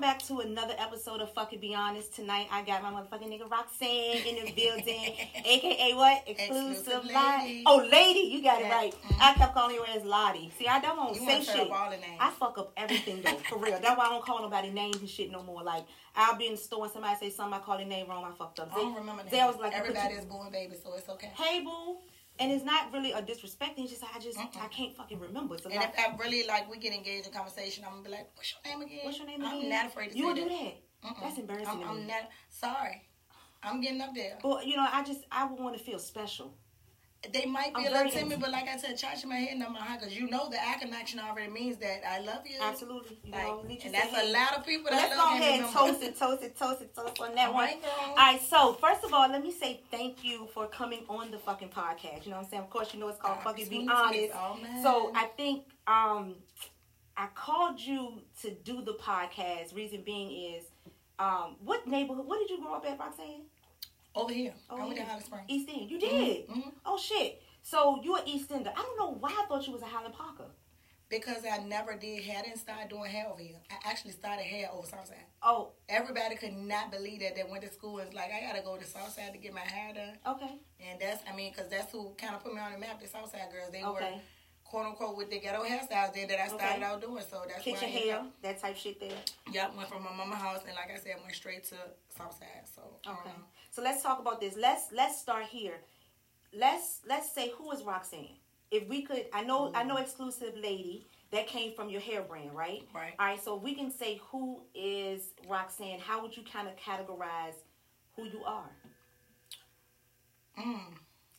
welcome back to another episode of Fucking Be Honest. Tonight I got my motherfucking nigga Roxanne in the building, aka what? Exclusive, Exclusive lady. Oh, lady, you got it Yeah. right. Mhm. I kept calling her as Lottie. See, I don't want to say shit. all the names. I fuck up everything though, for real. That's why I don't call nobody names and shit no more. Like I'll be in the store and somebody say something, I call their name wrong, I fucked up. I don't remember names. was like, Everybody is born baby, so it's okay. Hey boo, and it's not really a disrespect. It's just I just Mm-mm. I can't fucking remember. It's And lot. if I really like we get engaged in conversation, I'm gonna be like, "What's your name again?" What's your name again? I'm not afraid to You say will do that. that. Mm-mm. That's embarrassing I'm, I'm not sorry. I'm getting up there. But you know, I just I would want to feel special. They might be I'm a little timid, but like I said, charge my head number high because you know the eye connection already means that I love you. Absolutely. You Like, know, and that's a lot of people that let's love go ahead and toast it, toast it, toast it, toast on that All one. right. All right, so first of all, let me say thank you for coming on the fucking podcast. You know what I'm saying? Of course, you know it's called Fucking Be Honest. Oh. So I think um, I called you to do the podcast. Reason being is, um, what neighborhood? What did you grow up at, Roxanne? Over here, Oh, I went to yeah. Holly Springs. East End. You did. Mhm. Oh shit. So you're an East Ender. I don't know why I thought you was a Highland Parker. Because I never did hair. I didn't start doing hair over here. I actually started hair over Southside. Oh, Everybody could not believe that. They went to school and was like, I gotta go to Southside to get my hair done. okay. And that's, I mean, because that's who kind of put me on the map. The Southside girls, they were quote unquote with the ghetto hairstyles there that I started Okay. out doing. So that's Kitchen where I hair, up. that type shit there. Yep, went from my mama house and like I said, went straight to Southside. So I don't Okay. know. So let's talk about this. Let's let's start here. Let's let's say who is Roxanne. If we could, I know I know exclusive lady that came from your hair brand, right? Right. All right. So we can say who is Roxanne. How would you kind of categorize who you are? Mm.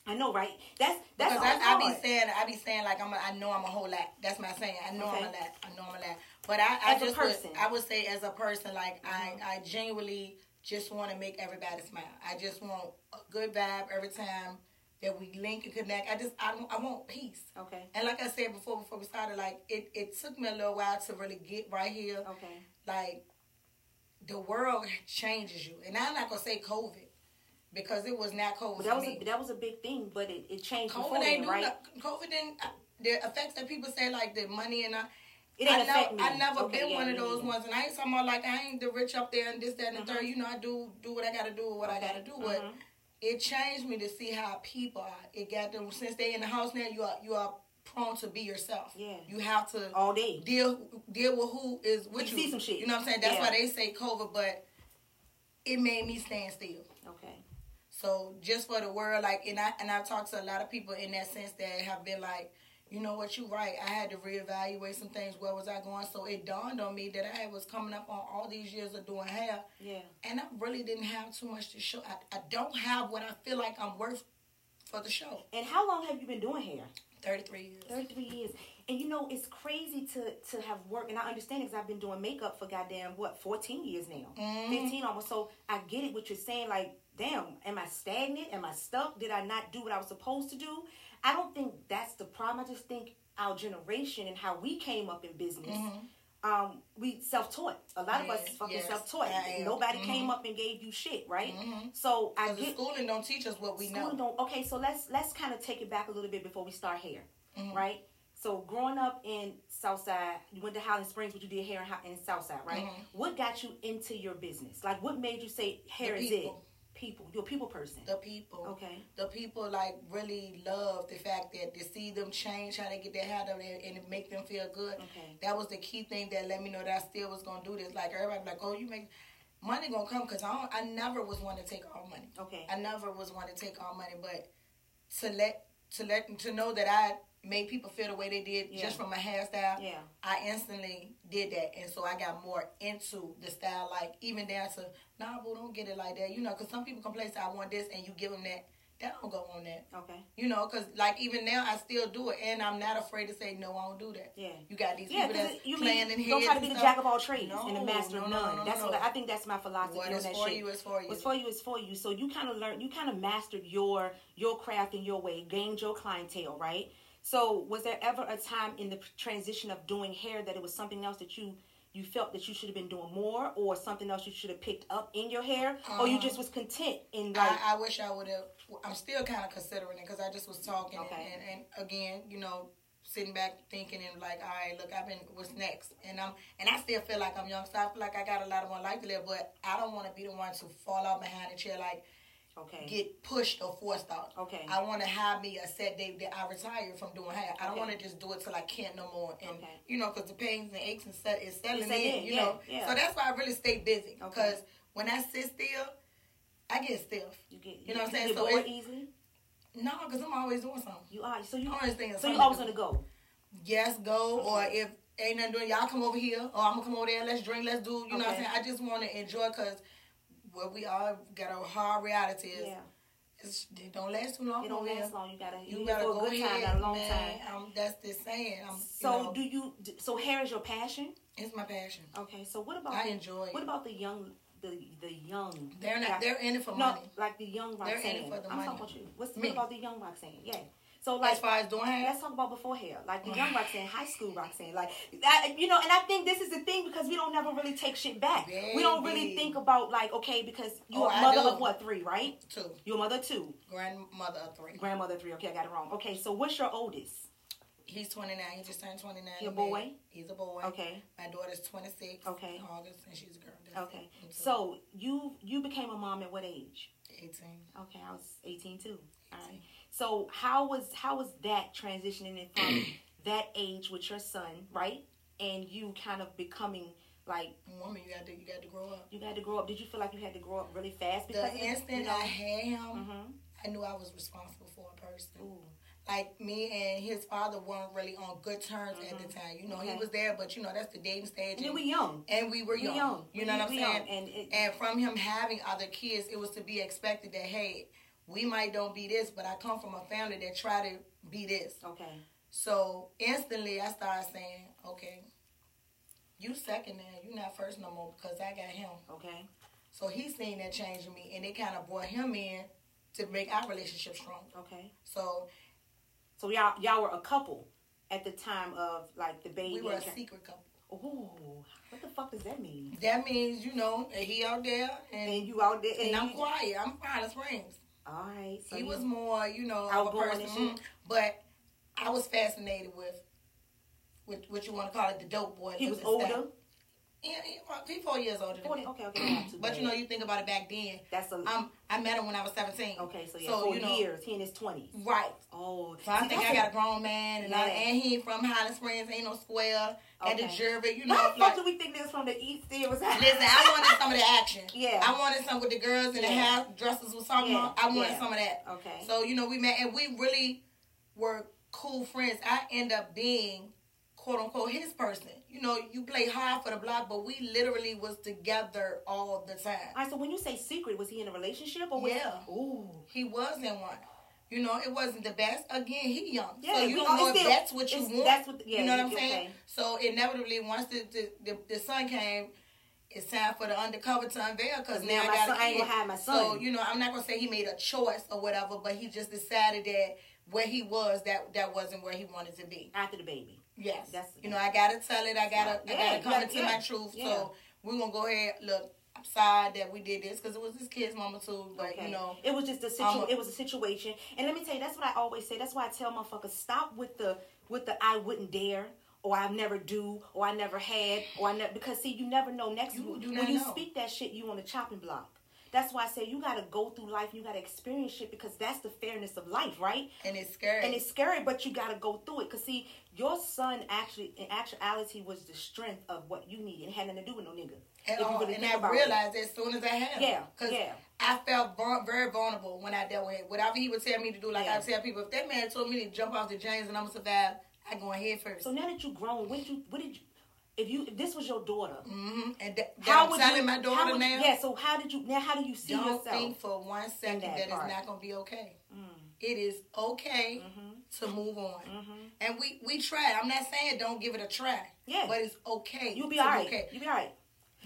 I know, right? That's that's Because I, I be saying, I be saying like I'm, a, I know I'm a whole lot. That's my saying. I know I'm a lot. I know I'm a lot. But I, I As a just person. would, I would say as a person, like Mhm. I, I genuinely just want to make everybody smile. I just want a good vibe every time that we link and connect. I just, I, I want peace. Okay. And like I said before, before we started, like it, it took me a little while to really get right here. Okay. Like the world changes you, and I'm not gonna say COVID because it was not COVID that was a, that was a big thing, but it, it changed COVID ain't then, right? COVID didn't. uh, The effects that people say, like the money and uh, It ain't I affect never, me. I never Okay, been yeah, one of those neither. ones, and I ain't talking about like I ain't the rich up there and this, that, and the Mhm. third. You know, I do do what I gotta do, what I gotta do. But Mhm. it changed me to see how people are. It got them since they in the house now. You are you are prone to be yourself. Yeah. You have to all day. deal deal with who is with You you. see some shit. You know what I'm saying? That's Yeah. why they say COVID, but it made me stand still. Okay. So just for the world, like, and I and I've talked to a lot of people in that sense that have been like, you know what, you right. I had to reevaluate some things. Where was I going? So it dawned on me that I was coming up on all these years of doing hair, Yeah. and I really didn't have too much to show. I, I don't have what I feel like I'm worth for the show. And how long have you been doing hair? Thirty three years. 33 years. And you know, it's crazy to to have worked, and I understand because I've been doing makeup for goddamn, what, 14 years now? Mhm. 15 almost. So I get it what you're saying. Like, damn, am I stagnant? Am I stuck? Did I not do what I was supposed to do? I don't think that's the problem. I just think our generation and how we came up in business. Mhm. Um, we self-taught. A lot of us Yes, fucking yes, self-taught. I am. Nobody Mhm. came up and gave you shit, right? Mhm. So I get schooling don't teach us what we know. don't. Okay, so let's let's kind of take it back a little bit before we start here, Mhm. right? So growing up in Southside, you went to Highland Springs, but you did hair in, in Southside, right? Mhm. What got you into your business? Like, what made you say hair is it? People, you're a people person. The people. okay. the people like really love the fact that to see them change how they get their hair done and, it make them feel good. Okay. That was the key thing that let me know that I still was gonna do this. Like everybody like, oh, you make money gonna come because I don't, I never was one to take all money. Okay. I never was one to take all money, but to let to let to know that I made people feel the way they did Yeah. just from my hairstyle. Yeah. I instantly did that, and so I got more into the style. Like even down to, nah, boo, don't get it like that. You know, because some people complain, say I want this, and you give them that. That don't go on that. Okay. You know, because like even now I still do it, and I'm not afraid to say no. I don't do that. Yeah. You got these Yeah, people that's you playing mean, in don't try to be the jack of all trades No, and the master no, of no, none. no, that's what. I, think. That's my philosophy What is that for shit. you is for you. What's for you is for you. So you kind of learned, you kind of mastered your your craft in your way, gained your clientele, right? So was there ever a time in the transition of doing hair that it was something else that you you felt that you should have been doing more, or something else you should have picked up in your hair, or you just um, was content in like I, I wish I would have. I'm still kind of considering it because I just was talking, Okay. and, and, and again, you know, sitting back thinking and like, all right, look, I've been what's next, and I'm and I still feel like I'm young, so I feel like I got a lot of more life to live, but I don't want to be the one to fall out behind the chair like. Okay. Get pushed or forced out. Okay. I want to have me a set day that I retire from doing hair. I don't Okay. want to just do it till I can't no more. And Okay. you know, because the pains and aches and set is settling set in. in, You yeah, know, yeah. so that's why I really stay busy. Okay. Because when I sit still, I get stiff. You get. You know what I'm saying? You So bored easily. No, because I'm always doing something. You are. So you. Always thinking So you always to on the go. yes, go, or if ain't nothing doing, y'all come over here, or I'm gonna come over there, let's drink, let's do, you know what I'm saying? I just want to enjoy because what we all got a hard reality is, Yeah. it's, it don't last too long. It don't last long. You gotta. You, You here gotta go a good time, ahead, a long man. time. I'm, that's the saying. I'm, So you know, do you? So hair is your passion? it's my passion. Okay. So what about? I the, enjoy it. What about the young? The the young. They're not. They're in it for no, money. like the young They're in Roxanne. it for the I'm money. talking about you. What's Me. what about the young Roxanne? Yeah. So like as far as doing hair, Let's talk about before hair, like the young Roxanne, high school Roxanne, like I, you know. And I think this is the thing because we don't never really take shit back. We don't really think about like okay, because you're Oh, a mother of what three, right? two You're a mother two, grandmother of three. grandmother three. Okay, I got it wrong. Okay, so what's your oldest? He's 29. He just turned 29. He a May. boy? He's a boy. Okay, My daughter's 26. Okay. August, and she's a girl. That's okay. So you you became a mom at what age? 18. Okay, I was 18 too. All right. So how was how was that transitioning it from that age with your son, right? And you kind of becoming like Woman, you got to you got to grow up. you got to grow up. Did you feel like you had to grow up really fast? The Because of it? instant you know? I had him, Mhm. I knew I was responsible for a person. Ooh. Like me and his father weren't really on good terms at the time. You know, Mm-hmm. Okay. he was there, but you know that's the dating stage. And then we young. and we were We young. young. You know We- what I'm saying? And it- and from him having other kids, it was to be expected that hey, we might don't be this, but I come from a family that try to be this. Okay. So instantly, I started saying, okay, you second now, you not first no more because I got him. Okay. So he seen that change in me, and it kind of brought him in to make our relationship strong. Okay. So So y'all y'all were a couple at the time of like the baby. we were a and- secret couple. Ooh. What the fuck does that mean? That means you know he out there, and, And you out there and I'm quiet. I'm fine as Springs. All right. So he was more, you know, of a Outgoing person. mm, But I was fascinated with, with what you want to call it, the dope boy. he was older. Yeah, he, he four years older than 40, me. okay, okay, But you know, you think about it back then. that's a Um, I met him when I was seventeen. okay. So yeah, so, four you know- years. He in his twenties. Right. Oh, So I think I got a grown man, and, I, and he ain't from Highland Springs, ain't no square at the Okay. jury. You know, the like, fuck do we think this from the east? It was listen, I wanted some of the action. Yeah. I wanted some with the girls in the Yeah. house dresses with something Yeah. I wanted Yeah. some of that. Okay. So you know, we met, and we really were cool friends. I end up being quote unquote his person. You know, you play hard for the block, but we literally was together all the time. All right. So when you say secret, was he in a relationship or was Yeah. Ooh. He was in one. You know, it wasn't the best. Again, he young. Yeah, so you don't know if still- that's what you want. that's what- yeah, you know what I'm saying? So inevitably, once the the, the, the son came, it's time for the undercover to unveil because now now I got son- a I ain't kid. gonna hide my So you know, I'm not gonna say he made a choice or whatever, but he just decided that where he was, that that wasn't where he wanted to be. After the baby. Yes, That's- you know, I gotta tell it. I gotta, Yeah, I gotta you come into yeah, my truth. yeah. So we're gonna go ahead. Look, I'm sorry that we did this because it was his kid's mama too. But Okay. you know, it was just a situ- I'm a- it was a situation. And let me tell you, that's what I always say. That's why I tell motherfuckers stop with the with the I wouldn't dare or I never do or I never had or I never because see you never know next You when do not you know. speak that shit you on the chopping block. That's why I say you gotta go through life, you gotta experience shit because that's the fairness of life, right? and it's scary. And it's scary, but you gotta go through it. Cause see, your son actually, in actuality, was the strength of what you needed. It had nothing to do with no nigga. At all. really and I about it. realized as soon as I had him. Yeah, Because yeah. I felt very vulnerable when I dealt with him. Whatever he would tell me to do, like Yeah. I tell people, if that man told me to jump off the James and I'm going to survive, I go ahead first. So now that you grown, what did you, what did you, if you, if this was your daughter, mm-hmm. And that, that how I'm would telling you, my how daughter would now, you, yeah. So how did you now? How do you see don't yourself? think for one second that that, it's not going to be okay. Mm. It is okay to move on. Mm-hmm. And we, we try. I'm not saying don't give it a try. Yeah. But it's okay. You'll be alright. Okay. You'll be alright.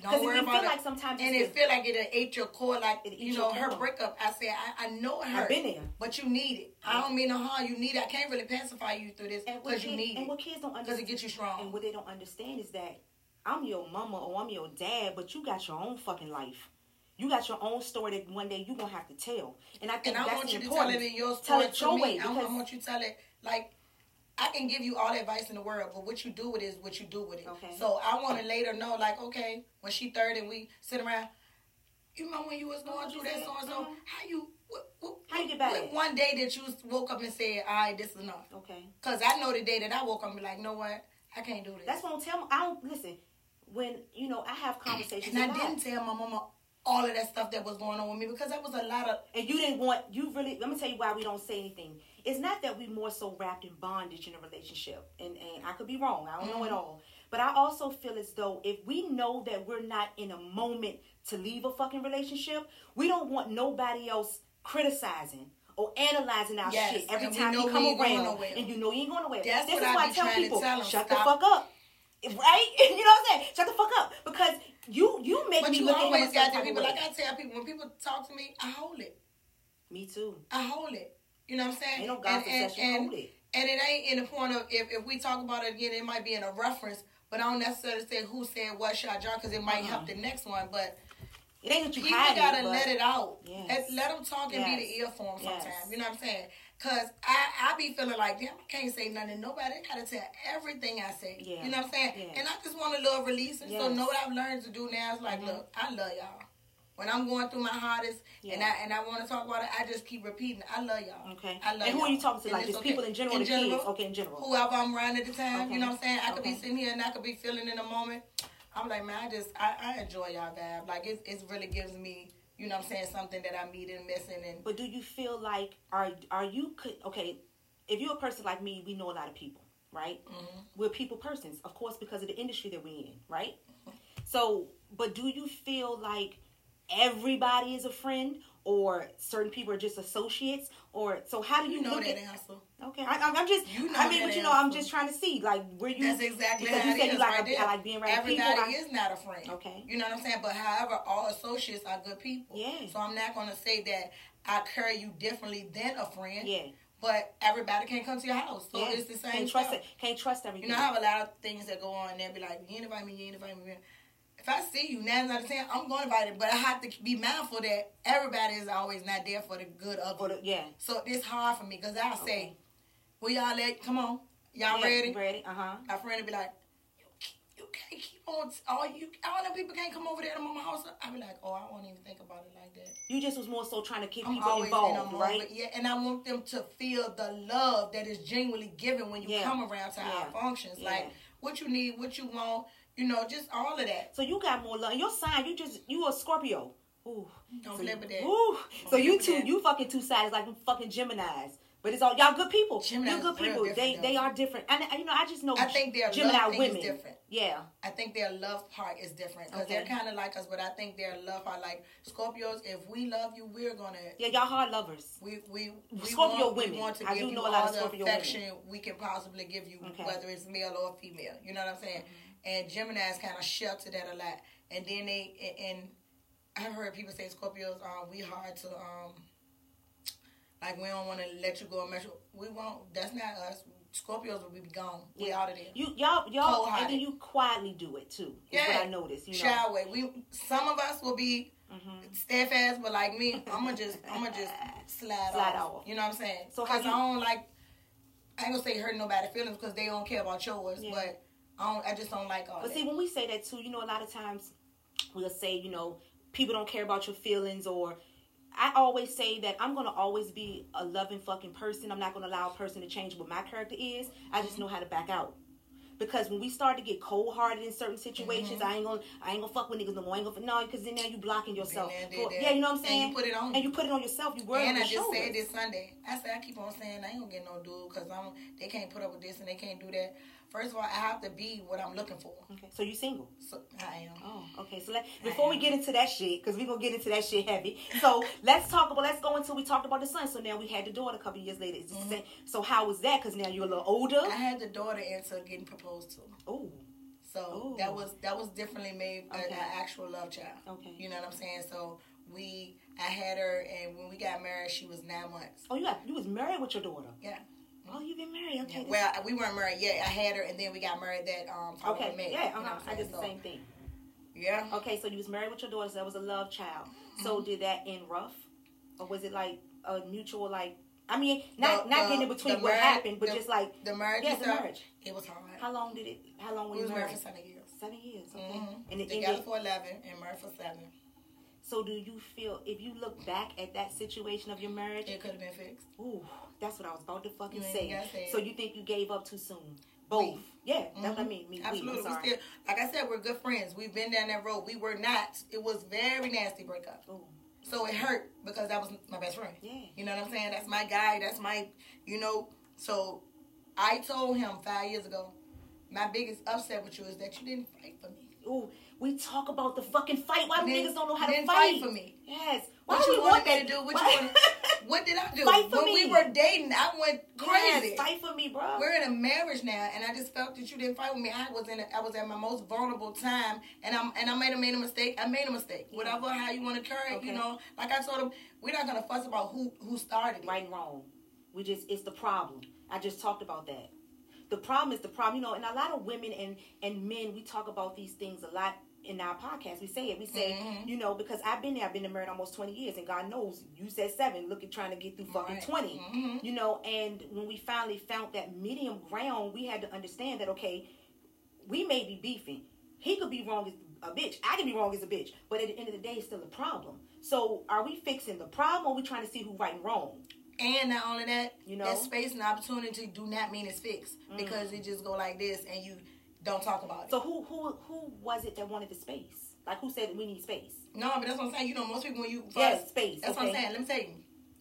Don't 'Cause worry it about feel it. like sometimes and it feel like it ate your core, like It you know her breakup. I said, I, I know it hurt. I've been there. but you need it. I don't mean no harm. You need it. I can't really pacify you through this And what because you kids, need and it what kids don't because understand, it gets you strong. and what they don't understand is that I'm your mama or I'm your dad, but you got your own fucking life. You got your own story that one day you're gonna have to tell. And I think And I that's want you to important. tell it in your Tell story it to your me. way I, I because want you to tell it like I can give you all the advice in the world, but what you do with it is what you do with it. Okay. So I want to later know, like, okay, when she third and we sit around, you remember when you was going oh, through you that so and so? How you? What, what, How you get back? what One day that you woke up and said, "All right, this is enough." Okay. Cause I know the day that I woke up and be like, "No what? I can't do this." That's what I'm telling. I don't listen. When you know, I have conversations. and I didn't tell my mama all of that stuff that was going on with me because that was a lot of. and you didn't want you really let me tell you why we don't say anything. It's not that we more so wrapped in bondage in a relationship and and i could be wrong i don't know it Mm-hmm. all. But i also feel as though if we know that we're not in a moment to leave a fucking relationship we don't want nobody else criticizing or analyzing our Yes, shit every time you come around and you know you ain't going nowhere. That's this is I why i tell people tell shut the fuck up. Right? You know what i'm saying? Shut the fuck up. Because you you make But me you look always got to people. Like. I tell people, when people talk to me, I hold it. me too I hold it. You know what I'm saying? Ain't no gossip session, and, hold it. And it ain't in the point of if, if we talk about it again, it might be in a reference, but I don't necessarily say who said what shot John because it might Uh-uh. help uh-huh. the next one. But It ain't that you people hide gotta it, let it out. Yes. Let, let them talk and be the ear for 'em sometimes. Yes. You know what I'm saying? Cause I, I be feeling like damn I can't say nothing to nobody. I gotta tell everything I say. Yeah. You know what I'm saying? Yeah. And I just want a little release. And so know what I've learned to do now is like, Mhm. look, I love y'all. When I'm going through my hardest and I and I want to talk about it, I just keep repeating, I love y'all. Okay. I love and who y'all. are you talking to? And Like just okay. people in general, In the general, kids? Okay, in general. Whoever I'm around at the time, Okay. you know what I'm saying? I could be sitting here and I could be feeling in a moment. I'm like, man, I just I, I enjoy y'all vibe. Like it it really gives me, you know what I'm saying, something that I'm needing, missing and But do you feel like are are you could okay? If you're a person like me, we know a lot of people, right? Mhm. We're people persons, of course, because of the industry that we're in, right? So, but do you feel like everybody is a friend, or certain people are just associates, or so? How do you, you know look that at? answer. Okay, I, I'm- I'm just. You know I mean, but you know, I'm just trying to see like where you. That's exactly because you said you like right I. I like being around Everybody people. I- is not a friend. Okay. You know what I'm saying? But however, all associates are good people. Yeah. So I'm not gonna say that I carry you differently than a friend. Yeah. But everybody can't come to your house. So yeah. it's the same Can't trust stuff. it. Can't trust everything. You know, I have a lot of things that go on and they'll be like, you ain't invite me, you invite me. If I see you nine out of ten, I'm going to invite it. But I have to be mindful that everybody is always not there for the good of it. yeah. So it's hard for me because I'll say, Well, y'all let, come on. Y'all yeah, ready? Ready. Uh huh. My friend will be like, you, you can't keep on, all you, all them people can't come over there to my house. I'll be like, oh, I won't even think about it like that. You just was more so trying to keep I'm people involved, in right? yeah, and I want them to feel the love that is genuinely given when you Yeah. come around to Yeah. our functions. Like what you need, what you want, you know, just all of that. So you got more love. Your sign, you just you a Scorpio. Ooh. Don't so flip it that. Ooh. Don't So you two, that. you fucking two sides like fucking Gemini's. But it's all y'all good people. Geminis you good people. They though. they are different. And you know, I just know I think their Gemini love thing women. is different. Yeah. I think their love part is different because Okay. they're kind of like us, but I think their love part, like Scorpios, if we love you, we're gonna. Yeah, y'all hard lovers. We we, we Scorpio want, women. We want to I give do you know a all lot of the Scorpio affection we can possibly give you, Okay. whether it's male or female. You know what I'm saying? And Gemini's kind of shelter that a lot, and then they and, and I've heard people say Scorpios, um, we hard to um, like we don't want to let you go and measure. We won't. That's not us. Scorpios will be gone. We Yeah. out of there. You y'all y'all and then you quietly do it too. Yeah. I noticed. You know. Shy away. We some of us will be Mhm. steadfast, but like me, I'm gonna just I'm gonna just slide, Slide off. off. You know what I'm saying? So Because I don't like. I ain't gonna say hurting nobody's feelings because they don't care about yours, Yeah. but I don't. I just don't like all But that. see, when we say that too, you know, a lot of times we'll say, you know, people don't care about your feelings, or I always say that I'm gonna always be a loving fucking person. I'm not gonna allow a person to change what my character is. I just know how to back out. Because when we start to get cold hearted in certain situations, Mm-hmm. I ain't gonna, I ain't gonna fuck with niggas no more. I ain't gonna, no, because then now you blocking yourself. there, did that. yeah, you know what I'm saying. And you put it on and you. put it on yourself. You worry and I just said this Sunday. I said I keep on saying I ain't gonna get no dude because I'm. They can't put up with this and they can't do that. First of all, I have to be what I'm looking for. Okay, so you single. So I am. Oh, okay. So let, before we get into that shit, because we're gonna get into that shit heavy. So let's talk about. Let's go until we talked about the son. So now we had the daughter a couple years later. Is this mm-hmm. the same- So how was that? Because now you're a little older. I had the daughter into getting proposed to. Oh, So Ooh. that was that was differently made an Okay. actual love child. Okay. You know what I'm saying? So we I had her and when we got married she was nine months. oh, you got you was married with your daughter. Yeah. Oh, you've been married. Okay. this- Well, we weren't married yet. I had her and then we got married that um okay. May. Yeah. Uh-huh. what I I'm did the saying? same thing. Yeah. Okay. So you was married with your daughter. So that was a love child. So Mm-hmm. did that end rough, or was it like a mutual like I mean, not The- not the- getting in between what marriage- happened, but the- just like The marriage Yeah, the marriage. it was hard. how long did it? How long were we you was married married? for seven years. Seven years. Okay. Mm-hmm. And it Together ended. for eleven and married for seven. So do you feel if you look back at that situation of your marriage? It could have been fixed. Ooh, that's what I was about to fucking You say. gotta say it. So you think you gave up too soon? Both. Yeah, that's what I Mhm. mean. Me, we, Absolutely. We still, like I said, we're good friends. We've been down that road. We were not. It was very nasty breakup. Ooh, So it hurt because that was my best friend. yeah. You know what I'm saying? That's my guy. That's my, you know. So I told him five years ago, my biggest upset with you is that you didn't fight for me. Ooh, we talk about the fucking fight. Why do niggas don't know how to fight? fight for me. Yes. Why What do you wanted want me to do? What wanted- What did I do? Fight for when me. we were dating, I went crazy. Yes, fight for me, bro. We're in a marriage now, and I just felt that you didn't fight with me. I was in, a, I was at my most vulnerable time, and I'm, and I made a made a mistake. I made a mistake. Yeah. Whatever, how you want to carry, it, Okay. you know. Like I told him, we're not gonna fuss about who who started it. right and wrong. We just it's the problem. I just talked about that. The problem is the problem, you know, and a lot of women and and men we talk about these things a lot in our podcast. We say it. We say, Mhm. you know, because I've been there, I've been married almost twenty years, and God knows you said seven. Look at trying to get through fucking Right. 20 Mhm. You know, and when we finally found that medium ground, we had to understand that okay, we may be beefing. He could be wrong as a bitch. I can be wrong as a bitch. But at the end of the day, it's still a problem. So are we fixing the problem or are we trying to see who right and wrong? And not only that, You know? that space and opportunity do not mean it's fixed because it just go like this, and you don't talk about it. So who who who was it that wanted the space? Like who said we need space? no, but that's what I'm saying. You know, most people when you fuss, Yes, space. that's okay. what I'm saying. Let me tell you,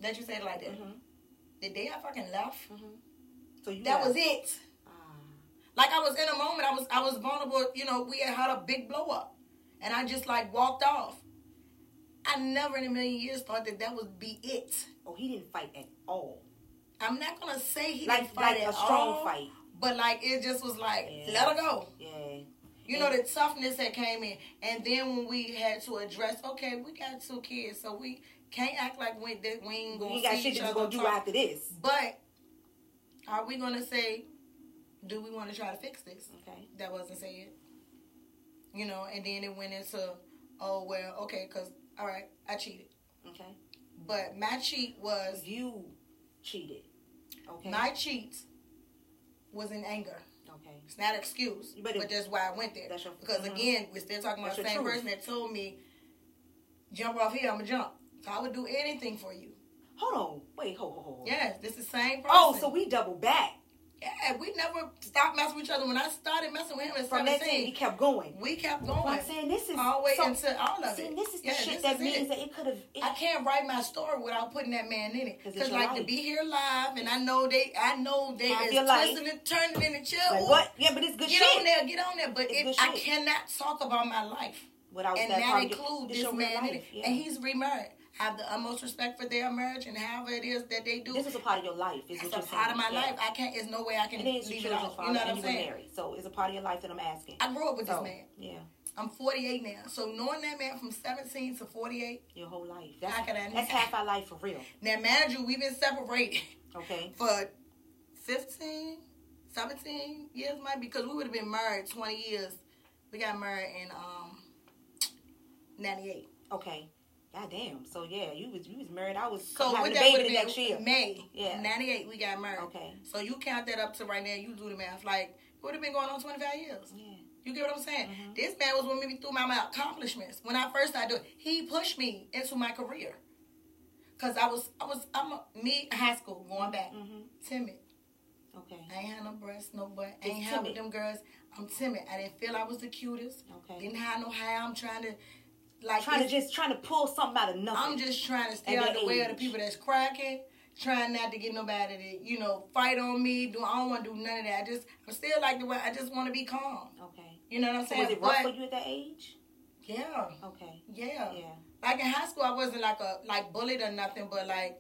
let you said it like that. Mhm. The day I fucking left, So you that left. was it. Ah, Like I was in a moment, I was I was vulnerable. You know, we had had a big blow up, and I just like walked off. I never in a million years thought that that would be it. Oh, he didn't fight at all. I'm not gonna say he Like didn't fight like at a strong all, fight. but like it just was like Yeah. let her go. Yeah. You know the toughness that came in, and then when we had to address, okay, we got two kids, so we can't act like we that we ain't We gonna ain't got shit that gonna do after this. But are we gonna say, do we want to try to fix this? Okay. that wasn't said. You know, and then it went into, oh well, okay, cause all right, I cheated, Okay. But my cheat was You cheated. Okay. my cheat was in anger. okay. It's not an excuse, But but, that's why I went there. That's your- because mhm. again, we're still talking about That's the same truth. person that told me, jump off here, I'ma jump. So I would do anything for you. Hold on. Wait. Hold. Hold. hold. Yes, this is the same person. Oh, so we double back yeah, we never stopped messing with each other. When I started messing with him at from that thing. He kept going. we kept Well, going I'm saying this is all the way so, into all of See, it. this is the Yeah, shit that means it. that it could have. I can't write my story without putting that man in it. 'Cause Because like to be here live, and I know they, I know they Half is twisting and turning in the chair. Like, what? Yeah, but it's good shit. Get shit. on there, get on there. But it, I shit. cannot talk about my life, Without and that, that includes this this your real man in it, yeah. and he's remarried. Have the utmost respect for their marriage and however it is that they do. This is a part of your life. Is It's a part of my Yeah. life. I can't. There's no way I can leave it out. You know what I'm saying? married, so it's a part of your life that I'm asking. I grew up with so, this man. Yeah, I'm 48 now, so knowing that man from 17 to 48. your whole life. That's, How could I- that's half our life for real. Now, mind you, we've been separated. Okay. for 15, 17 years, might because we would have been married 20 years. We got married in um 98. Okay. God damn. So yeah, you was you was married. I was So having a baby next year. May. Yeah. 98, we got married. Okay. So you count that up to right now, you do the math. Like, it would have been going on 25 years. Yeah. You get what I'm saying? Mhm. This man was with me through my, my accomplishments. When I first started doing he pushed me into my career. Cause I was I was I'm a, me high school going back Mhm. timid. Okay. I ain't had no breasts, no butt. I ain't had with them girls. I'm timid. I didn't feel I was the cutest. Okay. Didn't have no hair. I'm trying to, like, Trying to just trying to pull something out of nothing. I'm just trying to stay out the way of the people that's cracking. Trying not to get nobody to, you know, fight on me. Do I don't want to do none of that. I just, I'm still like the way. I just want to be calm. okay. You know what I'm So saying? was it rough But for you at that age? yeah, Okay. yeah, Yeah. Like in high school, I wasn't like a like bullied or nothing, but like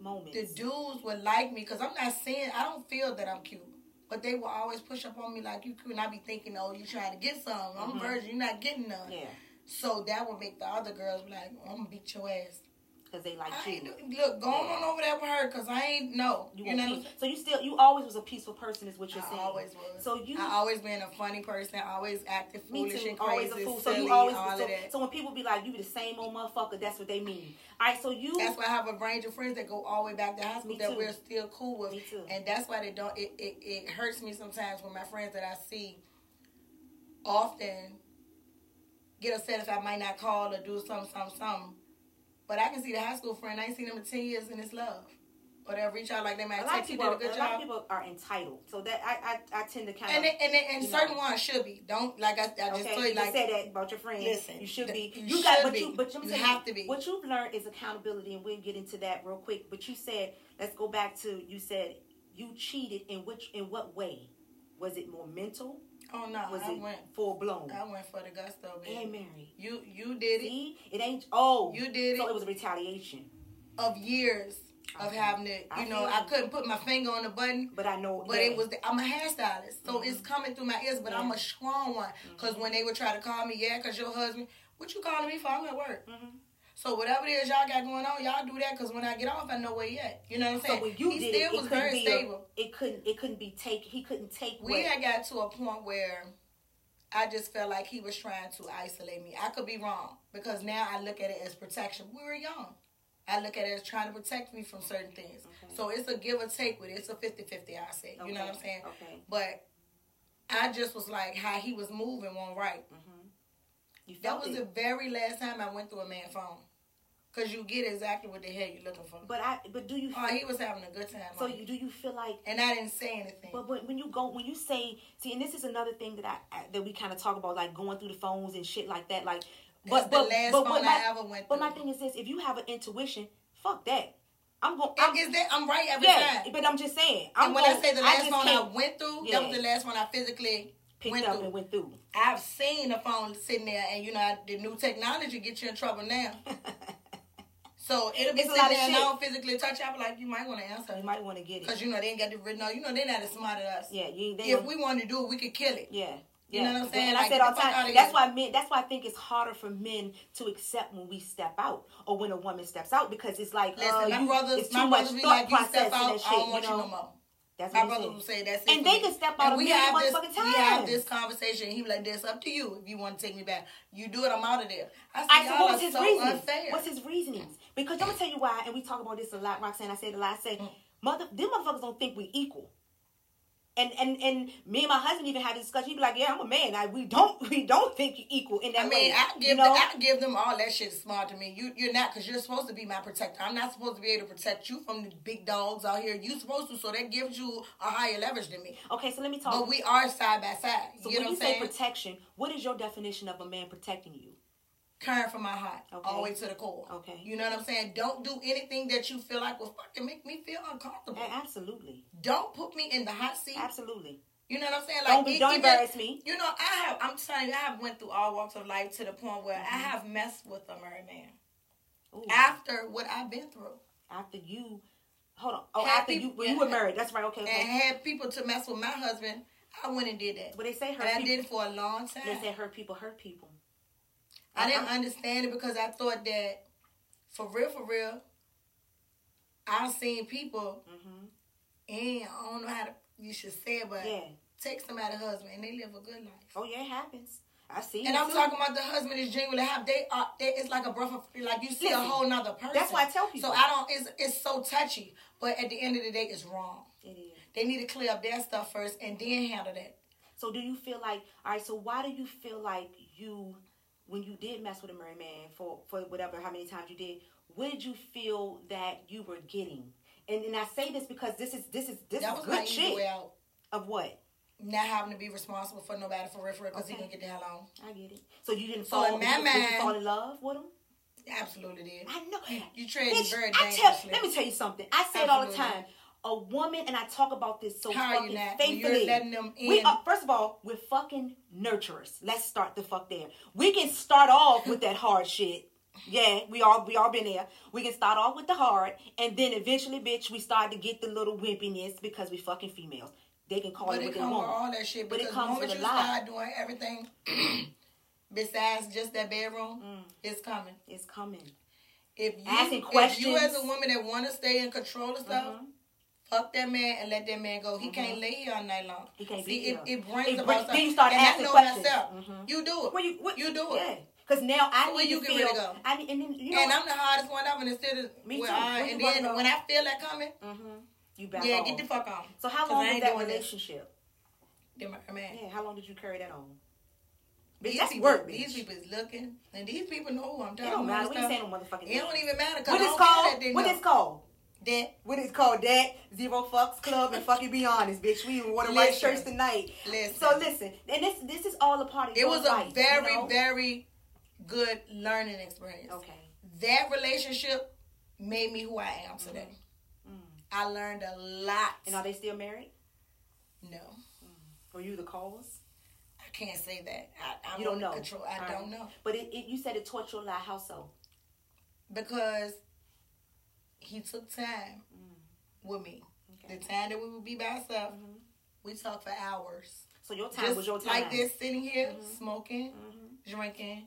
Moments. the dudes would like me because I'm not saying I don't feel that I'm cute. But they will always push up on me like you cute, and I be thinking, oh, you trying to get some? I'm Mhm. a virgin, you're not getting none. Yeah. So that would make the other girls be like, I'm gonna beat your ass. because they like I you. look, going on over there with her because I ain't no. You, want know, what I'm peace. saying? so you still you always was a peaceful person, is what you're saying. I always was. So you I always been a funny person. Always acted Me foolish too. and Always crazy, a fool. So silly, you always all so, of that. so when people be like, "You be the same old motherfucker," that's what they mean. All right. So you. That's why I have a range of friends that go all the way back to high school that we're still cool with. Me too. And that's why they don't. It, it it hurts me sometimes when my friends that I see often get upset if I might not call or do something, something, something. But I can see the high school friend. I ain't seen them in ten years, and it's love. Or they'll reach out like they a might lot of text you people, did a a lot of people are entitled. So that I I, I tend to kind And of. and, they, and certain know. ones should be. Don't like I, I just Okay, told you you said that about your friends. listen, you should th- be. you You, got, but be. you, but You saying, have to be. What you've learned is accountability, and we'll get into that real quick. But you said, let's go back to you said you cheated in which in what way? Was it more mental? Oh no, Was I it went full blown? I went for the gusto, baby. Hey Mary, You you did it see, it ain't. Oh, You did So it. it was a retaliation. of years of Okay. having it. I You know, I couldn't put my finger on the button. But I know. But yeah. it was, the, I'm a hairstylist, so it's coming through my ears. But I'm a strong one, because when they would try to call me, yeah, because your husband, what you calling me for? I'm at work. Mhm. So whatever it is y'all got going on, y'all do that, because when I get off, I know where you at. You know what I'm saying? So when you he did still it, it was couldn't very be stable. A, it couldn't. It couldn't be take. He couldn't take. we what- had got to a point where I just felt like he was trying to isolate me. I could be wrong because now I look at it as protection. We were young. I look at it as trying to protect me from certain things. Okay. So it's a give or take with it. It's a 50 50, I say. You know what I'm saying? Okay. But I just was like, how he was moving wasn't right. Mm-hmm. That was it. the very last time I went through a man phone. Because you get exactly what the hell you're looking for. But I. But do you? oh, Feel, he was having a good time. so you do you feel like? and I didn't say anything. But when, when you go when you say see, and this is another thing that I, I that we kind of talk about, like going through the phones and shit like that. Like, That's but the but last but, phone but I my, ever went but my thing is this: if you have an intuition, fuck that. I'm going. I'm, is that, I'm right every yeah, time. but I'm just saying. I'm and when going, I say the last just phone I went through, Yeah. that was the last one I physically picked went up through. and went through. I've seen the phone sitting there, and you know I- the new technology gets you in trouble now. So it'll be It's a lot of I shit. don't physically touch. I'll be like, you might want to answer you might want to get it. because you know they ain't got the written. No, you know they're not as smart as us. Yeah, you. They If don't- we wanted to do it, we could kill it. Yeah. You know what I'm saying? And I said all the time. That's why men. That's why I think it's harder for men to accept when we step out or when a woman steps out because it's like, Listen, uh, my brothers, it's my too much brothers be thought like, you process step and out, that shit. I don't want you you no more. That's My brother will say that's it. And they can step out And a we have this, motherfucking We have this conversation. He be like, "This up to you. If you want to take me back, you do it. I'm out of there." I said, I said, "Y'all what was his so reasoning? unfair." What's his reasonings? Because I'm gonna tell you why, and we talk about this a lot. Roxanne, I said a lot. I say, Mm. mother, them motherfuckers don't think we're equal. And and and me and my husband even had a discussion. He'd be like, "Yeah, I'm a man. I, we don't we don't think you're equal in that I mean, way." I give you know? I give them all that shit smart to me. You you're not because you're supposed to be my protector. I'm not supposed to be able to protect you from the big dogs out here. You're supposed to, so that gives you a higher leverage than me. okay, so let me talk. But we are side by side. so you when you say saying? protection, what is your definition of a man protecting you? Caring for my heart, Okay. all the way to the core. Okay. You know what I'm saying? Don't do anything that you feel like will fucking make me feel uncomfortable. A- Absolutely, Don't put me in the hot seat. absolutely. You know what I'm saying? Don't be, e- don't embarrass me. You know, I have. I'm telling you, I have went through all walks of life to the point where Mm-hmm. I have messed with a married man Ooh, after what I've been through, after you, hold on. Oh, Had after you people- when you were married. That's right. Okay. and okay. had people to mess with my husband. I went and did that, But they say hurt and I did it for a long time. They say hurt people hurt people. I didn't understand it because I thought that, for real, for real, I've seen people, hmm and I don't know how to, you should say it, but Yeah. take somebody's husband and they live a good life. Oh yeah, it happens. I see. And I'm too. talking about the husband is genuinely have they are they, it's like a breath of like you see Listen, a whole nother person. that's why I tell people. So I don't it's it's so touchy, but at the end of the day, it's wrong. It is. They need to clear up their stuff first and then handle that. So do you feel like all right? So why do you feel like you, when you did mess with a married man for for whatever how many times you did, what did you feel that you were getting? And and I say this because this is this is this that is was good shit of what Not having to be responsible for nobody for real, because he Okay. can get the hell on. I get it. So you didn't So fall. in my you, you fall in love with him? Absolutely did. I know. You, you very I tell, dangerously. let me tell you something. I say it all the time. A woman, and I talk about this so How fucking not? Faithfully. you're letting them We are, first of all, we're fucking nurturers. Let's start the fuck there. We can start off with that hard shit. Yeah, we all we all been there. We can start off with the hard, and then eventually, bitch, we start to get the little wimpiness because we fucking females. They can call but it it what they with want. all that shit. But it comes with a you lot. doing everything besides just that bedroom, Mm. it's coming. It's coming. if you Asking if you as a woman that want to stay in control of stuff, Mhm. Fuck that man and let that man go. He can't lay here all night long. He can't See, be it, here. it brings It about then you start asking I questions. Mhm. You do it. Well, you, what, You do it. Yeah. Because now I Where need you to get feel. go? I need, and then you know. and I'm the hardest one ever. Instead of Me well, too. all right, Where you and then when I feel that coming, hmm You back yeah, off. get the fuck on. So how long I was that relationship? Then my man. Yeah. How long did you carry that on? Bitch, These that's people, work. These people is looking, and these people know who I'm It talking don't matter. about. We ain't saying no motherfucking It don't even matter. What I is called? What is called? That What is called that zero fucks club and fucking be honest, bitch. We wore the right Listen. shirts tonight. Listen. So listen, and this this is all a part of it was life, a very, you know? very good learning experience. okay. That relationship made me who I am today. Mm. I learned a lot. And are they still married? no, Were you the cause? I can't say that. I, I'm You don't know. Control. I All don't right. know But it, it, you said it taught you a lot. How so? because he took time Mm. with me. Okay. The time that we would be by ourselves, Mhm. we talked for hours. So your time Just was your time. like this, sitting here Mhm. smoking, hmm drinking.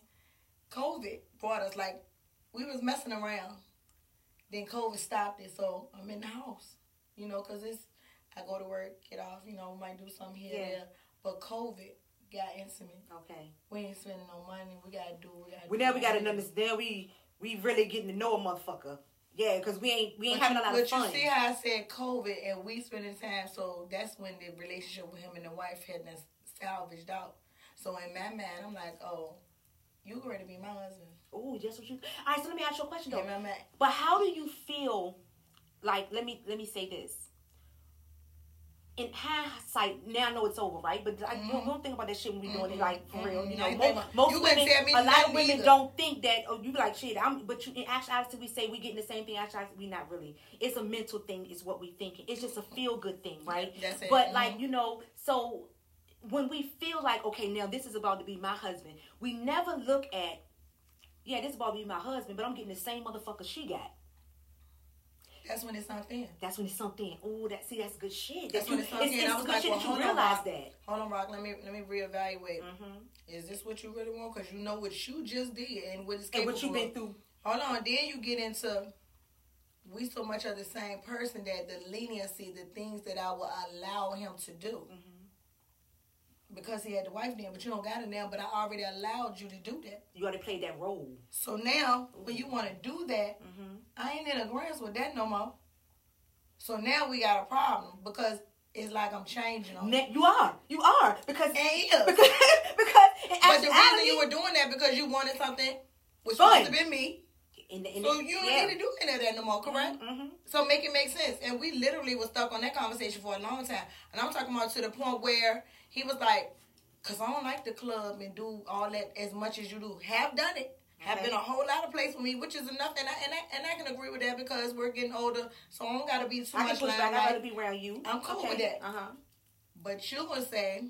COVID brought us like we was messing around. Then COVID stopped it, so I'm in the house. You know, cause it's I go to work, get off. You know, might do something here Yeah. there. But COVID got into me. Okay. We ain't spending no money. We gotta do. We gotta. We do, now we got to understand. We we really getting to know a motherfucker. Yeah, because we ain't we ain't But, having you, a lot of fun. But you see how I said COVID and we spending time, so that's when the relationship with him and the wife had been salvaged out. So in my mind, I'm like, oh, you ready to be my husband? Oh, just what you. All right. So let me ask you a question though. Mind, But how do you feel? Like, let me let me say this. In hindsight, now I know it's over, right? But like, we, don't, don't think about that shit when we doing it, Mhm. like for real. You I know, ain't most, most you women, me a lot of women either. don't think that. Oh, you be like shit. I'm, but you in actuality, we say we getting the same thing. Actually, we not really. It's a mental thing, is what we thinking. It's just a feel good thing, right? That's it. But like you know, so when we feel like okay, now this is about to be my husband, we never look at. Yeah, this is about to be my husband, but I'm getting the same motherfucker she got. That's when it's not fair. That's when it's something. Oh, that see, that's good shit. That's That you, when it's it's, something. it's I was good like, shit well, hold on, realize Rock. that. Hold on, Rock. Let me let me reevaluate. Mm-hmm. Is this what you really want? Because you know what you just did and what is And what you've been through. Hold on. Then you get into we so much are the same person that the leniency, the things that I will allow him to do. Mm-hmm. Because he had the wife then, but you don't got it now. But I already allowed you to do that. You already played that role. So now, when you want to do that, Mm-hmm. I ain't in agreement with that no more. So now we got a problem because it's like I'm changing on. you. you are. You are because And because because But the reason you were doing that because you wanted something was supposed to be me. in the, in So the, you don't yeah. need to do any of that no more, correct? Mm-hmm. So make it make sense. And we literally was stuck on that conversation for a long time. And I'm talking about to the point where he was like, Cause I don't like the club and do all that as much as you do. Have done it. Have been a whole lot of place with me, which is enough, and I, and I and I can agree with that because we're getting older, so I don't gotta be too I can much push back. I gotta be around you. I'm cool with that. Uh huh. But you gonna say,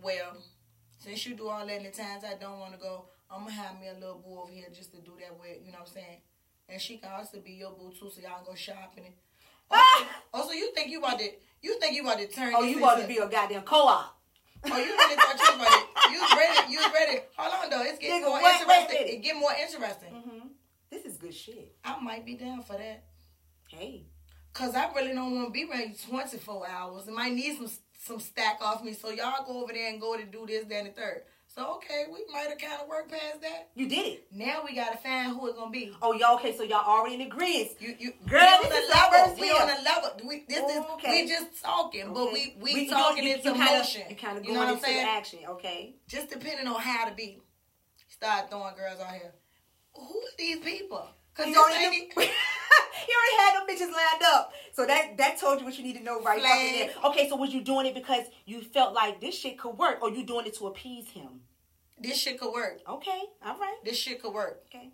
well, since you do all that, and the times I don't want to go, I'm gonna have me a little boo over here just to do that with. You know what I'm saying? And she can also be your boo too, so y'all can go shopping. And also, also, you think you about to you think you about to turn? Oh, you want to be a goddamn co-op? Oh, you really thought you was about to? You ready? You ready? Hold on though, it's getting Nigga, more wait, wait a interesting. It get more interesting. Mm-hmm. This is good shit. I might be down for that. Hey, Cause I really don't want to be around you 24 hours. I might need some some stack off me. So y'all go over there and go to do this, that, and the third. So okay, we might have kind of worked past that. you did it. Now we gotta find who it's gonna be. Oh, y'all okay? So y'all already in agreement. You, you, Girl, we this is level. We on a level. We this is Okay. we just talking, but Okay. we we, you talking you- into you kinda, motion. You kind of you know what I'm into saying? action. Okay. Just depending on how to be. Start throwing girls out here. Who are these people? Cause You this lady, knew- you already had them bitches lined up. So that that told you what you need to know right Flag. there. Okay, so was you doing it because you felt like this shit could work, or you doing it to appease him? this shit could work. Okay, all right. This shit could work. Okay.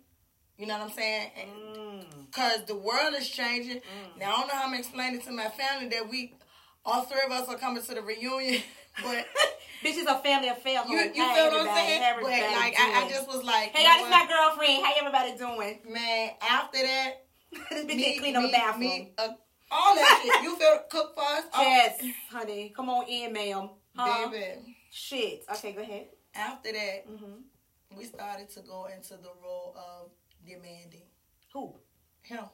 You know what I'm saying? And Mm. Cause the world is changing. Now I don't know how I'm explaining to my family that we, all three of us are coming to the reunion, but Bitches a family affair. you, you feel what I'm saying? But like I, I just was like, Hey, you know it's my girlfriend. How everybody doing? man. After that, this bitch can't clean the bathroom. me, uh, all that shit. You feel cook for us? Yes, honey. Come on in, ma'am. Huh? baby. Shit. Okay, go ahead. After that, Mm-hmm. we started to go into the role of demanding. Who? Him.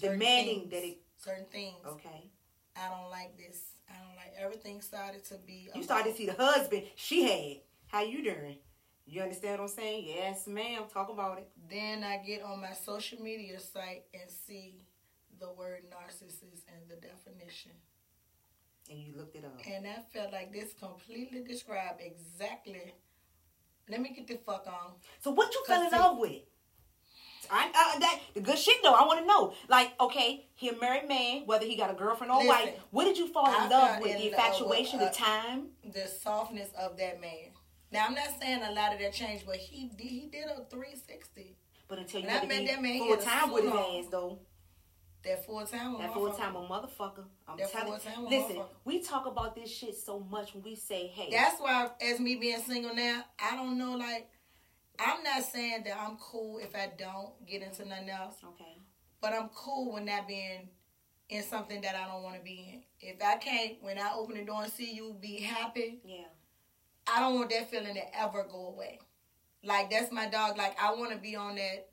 Demanding that it. Certain things. Okay. I don't like this. I don't like everything started to be. You started to see the husband she had. How you doing? You understand what I'm saying? Yes, ma'am. Talk about it. Then I get on my social media site and see the word narcissist and the definition. And you looked it up. And I felt like this completely described exactly. Let me get the fuck on. So what you fell in love with? I, uh, that the good shit though. I want to know. Like, okay, he a married man, whether he got a girlfriend or Listen, wife. What did you fall in I love with? The love with, infatuation, uh, the time. The softness of that man. Now I'm not saying a lot of that changed, but he did, he did a 360. But until you when I met that man, he full time with his hands though. That full time. That full time a motherfucker. I'm That telling. full-time Listen, we talk about this shit so much when we say, "Hey, That's why, as me being single now, I don't know. Like, I'm not saying that I'm cool if I don't get into nothing else, okay, but I'm cool when not being in something that I don't want to be in. If I can't, when I open the door and see you be happy, yeah, I don't want that feeling to ever go away. Like that's my dog. Like I want to be on that.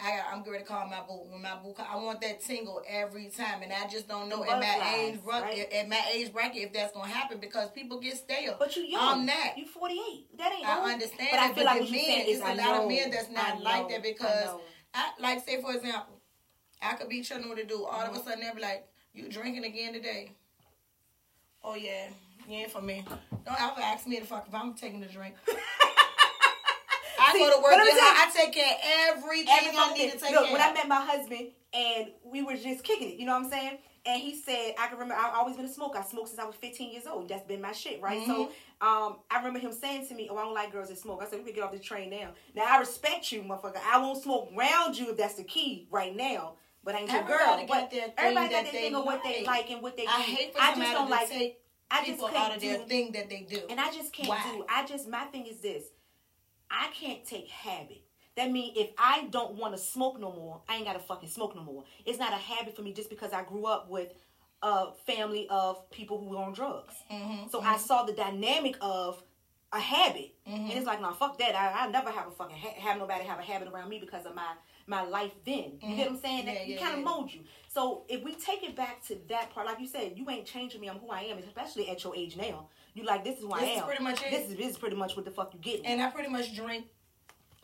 I I'm going to call my boo when my boo. Call, I want that tingle every time, and I just don't know at my age right? at my age bracket if that's gonna happen because people get stale. but you young. I'm not. You 48. That ain't. I old. understand But I feel but like men, it's a I lot of men that's not I like that because know. I like say for example, I could be chilling with a dude. All Mm-hmm. of a sudden they be like, "You drinking again today?" Oh yeah, you ain't for me. Don't ever ask me to fuck if I'm taking a drink. I See, go to work. saying- I take care of everything, Every I need to take Look, care. when I met my husband and we were just kicking it, you know what I'm saying? And he said, I can remember, I've always been a smoker. I smoked since I was 15 years old. That's been my shit, right? So Mm-hmm. um, I remember him saying to me, Oh, I don't like girls that smoke. I said, We can get off the train now. Now, I respect you, motherfucker. I won't smoke around you if that's the key right now. But I ain't your girl. Everybody got But their thing everybody got that their they thing of what they like. and what they I do. hate for I just don't like take I just people out of their do- thing that they do. and I just can't Why? do. I just my thing is this. I can't take habit. That means if I don't want to smoke no more, I ain't gotta fucking smoke no more. It's not a habit for me just because I grew up with a family of people who were on drugs. Mm-hmm, So I mm-hmm. saw the dynamic of a habit, mm-hmm. and it's like, no, fuck that. I, I never have a fucking ha- have nobody have a habit around me because of my my life. Then you get mm-hmm. what I'm saying? Yeah, That yeah, it kind of yeah. mold you. So if we take it back to that part, like you said, you ain't changing me. I'm who I am, especially at your age now. You like this is who I This is am. pretty much it. This is this is pretty much what the fuck you get. and I pretty much drink.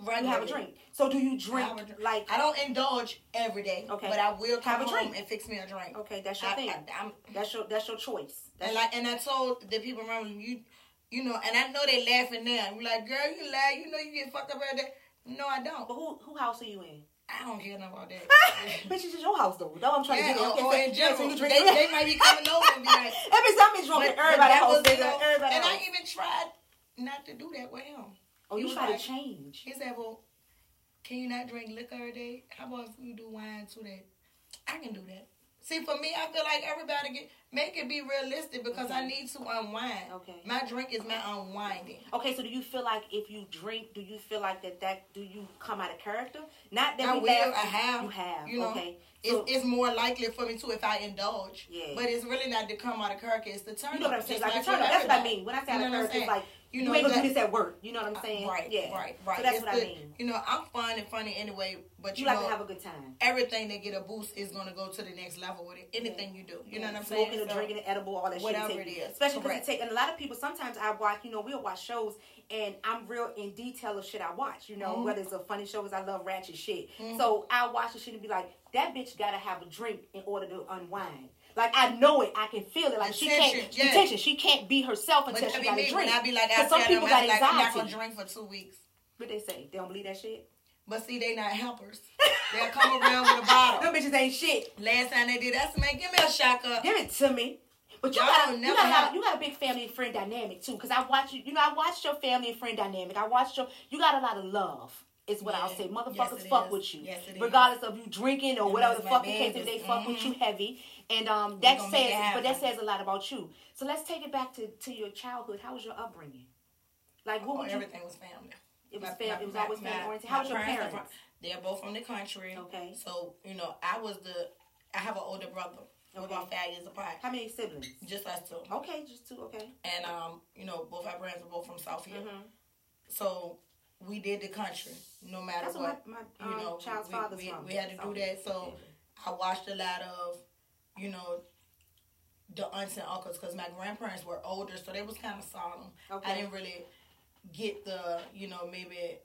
you have a drink. So do you drink I drink. like? I don't indulge every day, Okay. but I will come Have a drink. and fix me a drink. Okay, that's your I, thing. I, I'm, that's your that's your choice. That's and like, and I told the people around me, you, you know, and I know they laughing now. I'm like, girl, you laugh, you know, you get fucked up every day. No, I don't. but who who house are you in? I don't care nothing about that. Bitch, it's just your house though. That's what I'm trying yeah, to get. or, Okay, or in general, they, they might be coming over and be like, Every drunk, but- but everybody that house, was, you know, Everybody and house. I even tried not to do that with him. oh, you try like- to change. He said, well, can you not drink liquor every day? How about if you do wine too? That I can do that. See, for me, I feel like everybody get make it be realistic because I need to unwind. Okay. My drink is my unwinding. Okay, so do you feel like if you drink, do you feel like that that do you come out of character? Not that I we will. laugh- I have. You have. You know, okay. It's, So, it's more likely for me too if I indulge. Yeah. But it's really not to come out of character. It's the turn you know what I'm saying? Like, for turn up. That's what I mean. When I say out of character, it's like You you, know, ain't gonna do this at work. You know what I'm saying? Right, Yeah. right, right. So that's It's what the- I mean. You know, I'm fun and funny anyway, but You you, like know, to have a good time. everything that get a boost is gonna go to the next level with it. Anything you do, you know what I'm Smoking saying? or So- drinking, and edible, all that Whatever shit. Whatever it is. Especially because it take, and a lot of people, sometimes I watch, you know, we'll watch shows and I'm real in detail of shit I watch, you know, Mhm. whether it's a funny show, because I love ratchet shit. So I watch the shit and be like, that bitch gotta have a drink in order to unwind. Like, I know it, I can feel it. Like, she can't, yeah. attention, she can't be herself until she got a drink. I be like, I some people got be like, I'm not gonna drink for two weeks. What they say? They don't believe that shit? But see, they not helpers. They'll come around with a bottle. Them bitches ain't shit. Last time they did, said, man, give me a shot cup. Give it to me. But you Y'all got don't you got a you got a big family and friend dynamic too. Cause I watch you. You know, I watched your family and friend dynamic. I watched your. You got a lot of love. Is what I'll say. Motherfuckers it fuck is. with you, Yes, it is. regardless of you drinking or whatever the fuck you case. They fuck with Mhm. you heavy, and um, that says, but that says a lot about you. So let's take it back to to your childhood. How was your upbringing? Like what Oh, would you? everything was family. It was My- fam- my- It was always family oriented. How was your parents parents? They're both from the country. Okay. So you know, I was the. I have an older brother. We're Okay. about five years apart. How many siblings? Just us two. Okay, just two. Okay. And um, you know, both our brands are both from South Hill. Mhm. So we did the country no matter That's what. my, my you um, know, child's we, father's we, we had to do that. So I watched a lot of, you know, the aunts and uncles because my grandparents were older, so they was kind of solemn. Okay. I didn't really get the, you know, maybe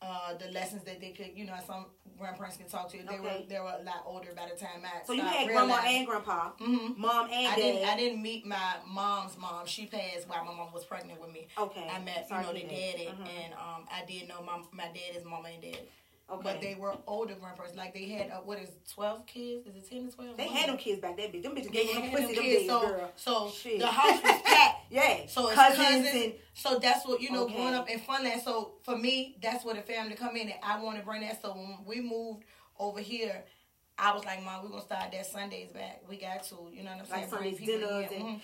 uh, the lessons that they could, you know, some grandparents can talk to. They were they were a lot older by the time I. So you had grandma and grandpa, Mhm. mom and I dad. didn't. I didn't meet my mom's mom. She passed while my mom was pregnant with me. Okay. I met Sorry you know the daddy, Mhm. and um, I did know my my daddy's mama and dad. Okay. But they were older grandparents. Like they had uh, what is twelve kids? Is it ten to twelve? They had them kids back then. bitch. Them bitches They gave them pussy them kids. days, So girl. so Shit. the house was packed. Yeah. So it's cousins, cousins, and so that's what you know. Okay. Growing up in Funland, so for me, that's where the family come in, and I want to bring that. So when we moved over here, I was like, "Mom, we're gonna start that Sundays back. We got to, you know what I'm saying? Like Bring Sundays people dinners in. and- Mhm.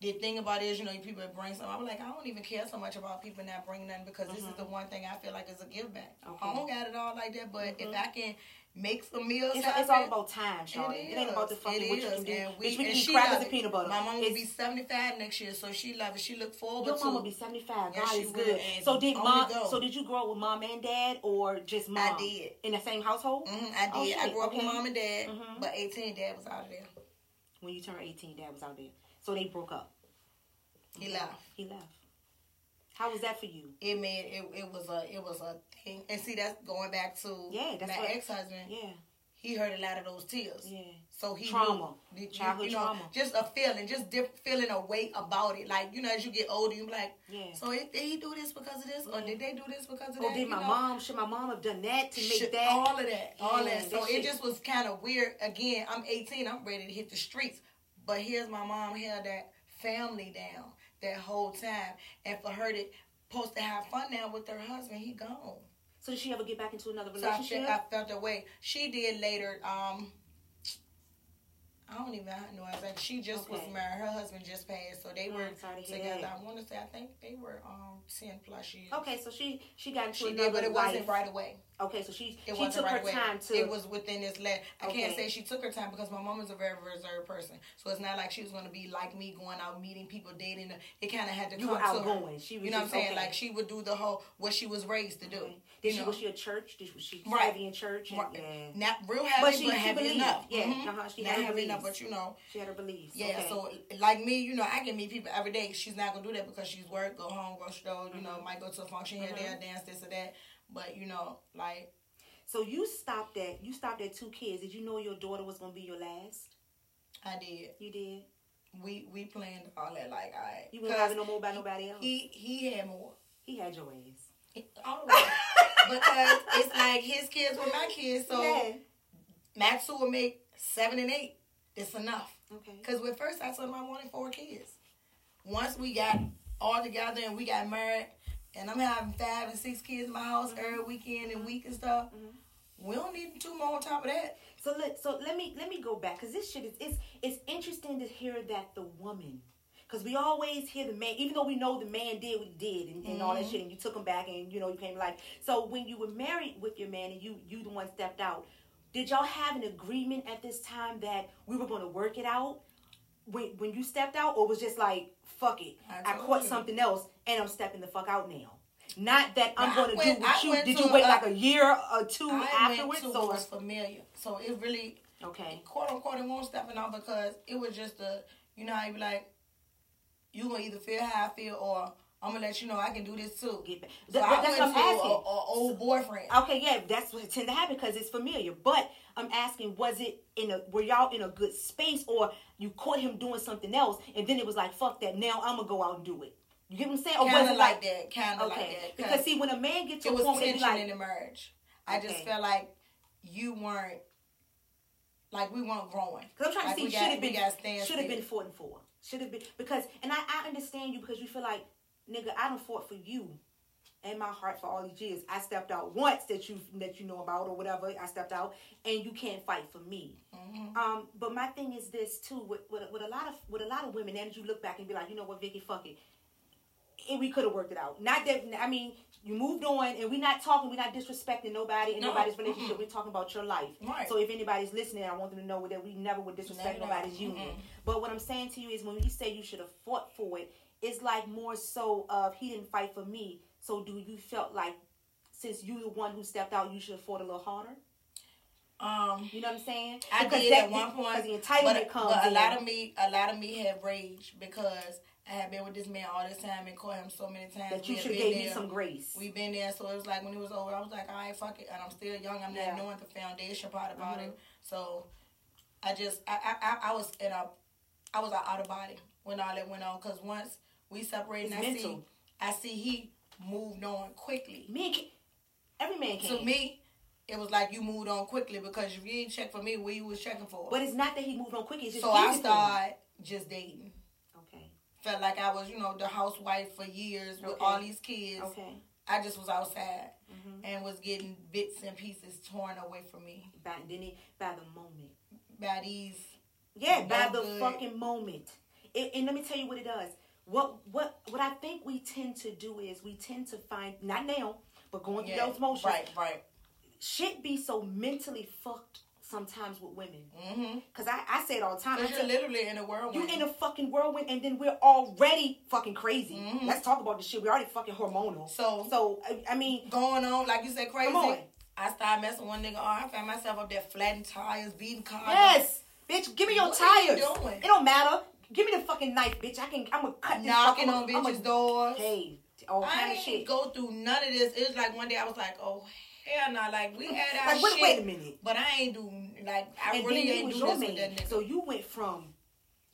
The thing about it is, you know, people that bring something. I'm like, I don't even care so much about people not bringing nothing because this is the one thing I feel like is a give back. Mm-hmm. Okay. I don't got it all like that, but if I can make some meals, it's, it's all about time, Charlotte. It, ain't about the fucking It what you can do. And we, Bitch, we and eat crackers and peanut butter. My mom will be 75 next year, so she love it. She look forward Your to mom will be seventy five. Yeah, God is good. So did mom? go. So did you grow up with mom and dad, or just mom? I did. in the same household. hmm I Oh, did. I grew up okay. with mom and dad, Mhm. but 18, dad was out of there. When you turned eighteen, dad was out of there. So they broke up. He left. He left. How was that for you? It made it. It was a. It was a thing. And see, that's going back to Yeah, that's my ex husband. Yeah, He heard a lot of those tears. yeah. So he Trauma. knew, you- Childhood you know, trauma. just a feeling, just diff- feeling a weight about it. Like you know, as you get older, you be like, Yeah. so did he do this because of this, or Yeah. did they do this because of Or that? did my know? mom? Should my mom have done that to make Shit, that? all of that, all Yeah, that. So that it shit. just was kind of weird. Again, I'm 18. I'm ready to hit the streets, but here's my mom held that family down that whole time, and for her to supposed to have fun now with her husband, he gone. So did she ever get back into another So I, relationship? fe- I felt that way. She did later. Um, I don't even know. I think she just was married. Her husband just passed, so they Mm, were to together. I want to say I think they were um ten plus years. okay, so she she got into She did, but it life. wasn't right away. Okay, so she It she wasn't took right her away. time to. It was within this last. I can't say she took her time because my mom is a very reserved person. So it's not like she was going to be like me, going out meeting people, dating. It kind of had to You come were to her. outgoing. She was you know what I'm saying? okay. Like she would do the whole what she was raised to do. Okay. You she was she a church? Did she, was she Right. in church? And, Right. Yeah. Not real heavy, But but, she- she heavy believed. enough. Yeah, Mhm. uh-huh. She Not heavy enough, but you know. She had her beliefs. Yeah, okay. so like me, you know, I can meet people every day. She's not gonna do that because she's work, go home, go store, you know, Mm-hmm. might go to a function here, there, dance, this or that. But you know, like So you stopped at you stopped at two kids. Did you know your daughter was gonna be your last? I did. You did. We we planned all that like I You wouldn't have no more by nobody else. he he had more. He had your ass. All right. because it's like his kids were my kids, so yeah. Max will make seven and eight. It's enough. Okay. Because at first I told him I wanted four kids. Once we got all together and we got married, and I'm having five and six kids in my house every weekend and week and stuff, Mhm. we don't need two more on top of that. So let so let me let me go back because this shit is it's it's interesting to hear that the woman because we always hear the man even though we know the man did what he did and, and all that Mhm. shit and you took him back and you know you came like so when you were married with your man and you you the one stepped out did y'all have an agreement at this time that we were going to work it out when when you stepped out or was just like fuck it I I, caught you. something else and I'm stepping the fuck out now. Not that I'm going to do what you did. You wait a- like a year or two I afterwards? went to or what's familiar. So it really, okay. quote unquote, it won't stepping out because it was just a, you know how you be like, you going to either feel how I feel or I'm going to let you know I can do this too. Get back. So I that's went what I'm to a, a old boyfriend. Okay, yeah, that's what tend to happen because it's familiar. But I'm asking, was it in a were y'all in a good space or you caught him doing something else and then it was like fuck that now I'm gonna go out and do it. You get what I'm saying? Or Kind was of it like that. Kind of okay? like that. because see, when a man gets to it a was tension like, in the marriage. I just felt like you weren't like we weren't growing. Because I'm trying Like, to see should have been should have been fought and for. Should have been because and I, I understand you because you feel like nigga I don't fought for you and my heart for all these years. I stepped out once that you that you know about or whatever. I stepped out and you can't fight for me. Mhm. Um, but my thing is this too with, with with a lot of with a lot of women. And you look back and be like, you know what, Vicki, fuck it. And we could have worked it out. Not that I mean, you moved on, and we're not talking. We're not disrespecting nobody in No. nobody's relationship. Mm-mm. We're talking about your life. Right. So if anybody's listening, I want them to know that we never would disrespect nobody's union. Mm-mm. But what I'm saying to you is, when you say you should have fought for it, it's like more so of he didn't fight for me, So do you felt like since you the one who stepped out, you should afford a little harder? Um, You know what I'm saying? I Because did that- at one point, because the entitlement but, comes. but a in. lot of me, a lot of me had rage because I had been with this man all this time and caught him so many times. that you should gave me some grace. We've been there, so it was like when it was over, I was like, all right, fuck it, and I'm still young. I'm Yeah. not knowing the foundation part about Mhm. it, so I just, I, I, I, was in a, I was out of body when all that went on. Cause once we separated, I mental. see, I see he moved on quickly. Can, every man can. To me, it was like you moved on quickly because you didn't check for me, what you was checking for? but it's not that he moved on quickly. It's just so I started just dating. Felt like I was, you know, the housewife for years with Okay. all these kids. Okay. I just was outside hmm and was getting bits and pieces torn away from me By then it, by the moment. by these. Yeah, by the good. fucking moment. It, and let me tell you what it does. What what what I think we tend to do is we tend to find not now, but going through Yeah, those motions. right, right. Shit be so mentally fucked sometimes with women. Mm-hmm. Cause I, I say it all the time. You're literally in a whirlwind. You're in a fucking whirlwind, and then we're already fucking crazy. Mhm. Let's talk about this shit. We're already fucking hormonal. so So I, I mean, going on like you said, crazy. Come on. I started messing one nigga. Oh, I found myself up there flattening tires, beating cars. yes, bitch, give me your What are you tires. doing? It don't matter. Give me the fucking knife, bitch. I can. I'm gonna cut this. knocking on bitches' doors. Hey, all I kind of shit. go through none of this. It was like one day I was like, oh hell no, like we had our Like, wait, shit, wait a minute. but I ain't do like I and really ain't do this with that nigga. So you went from,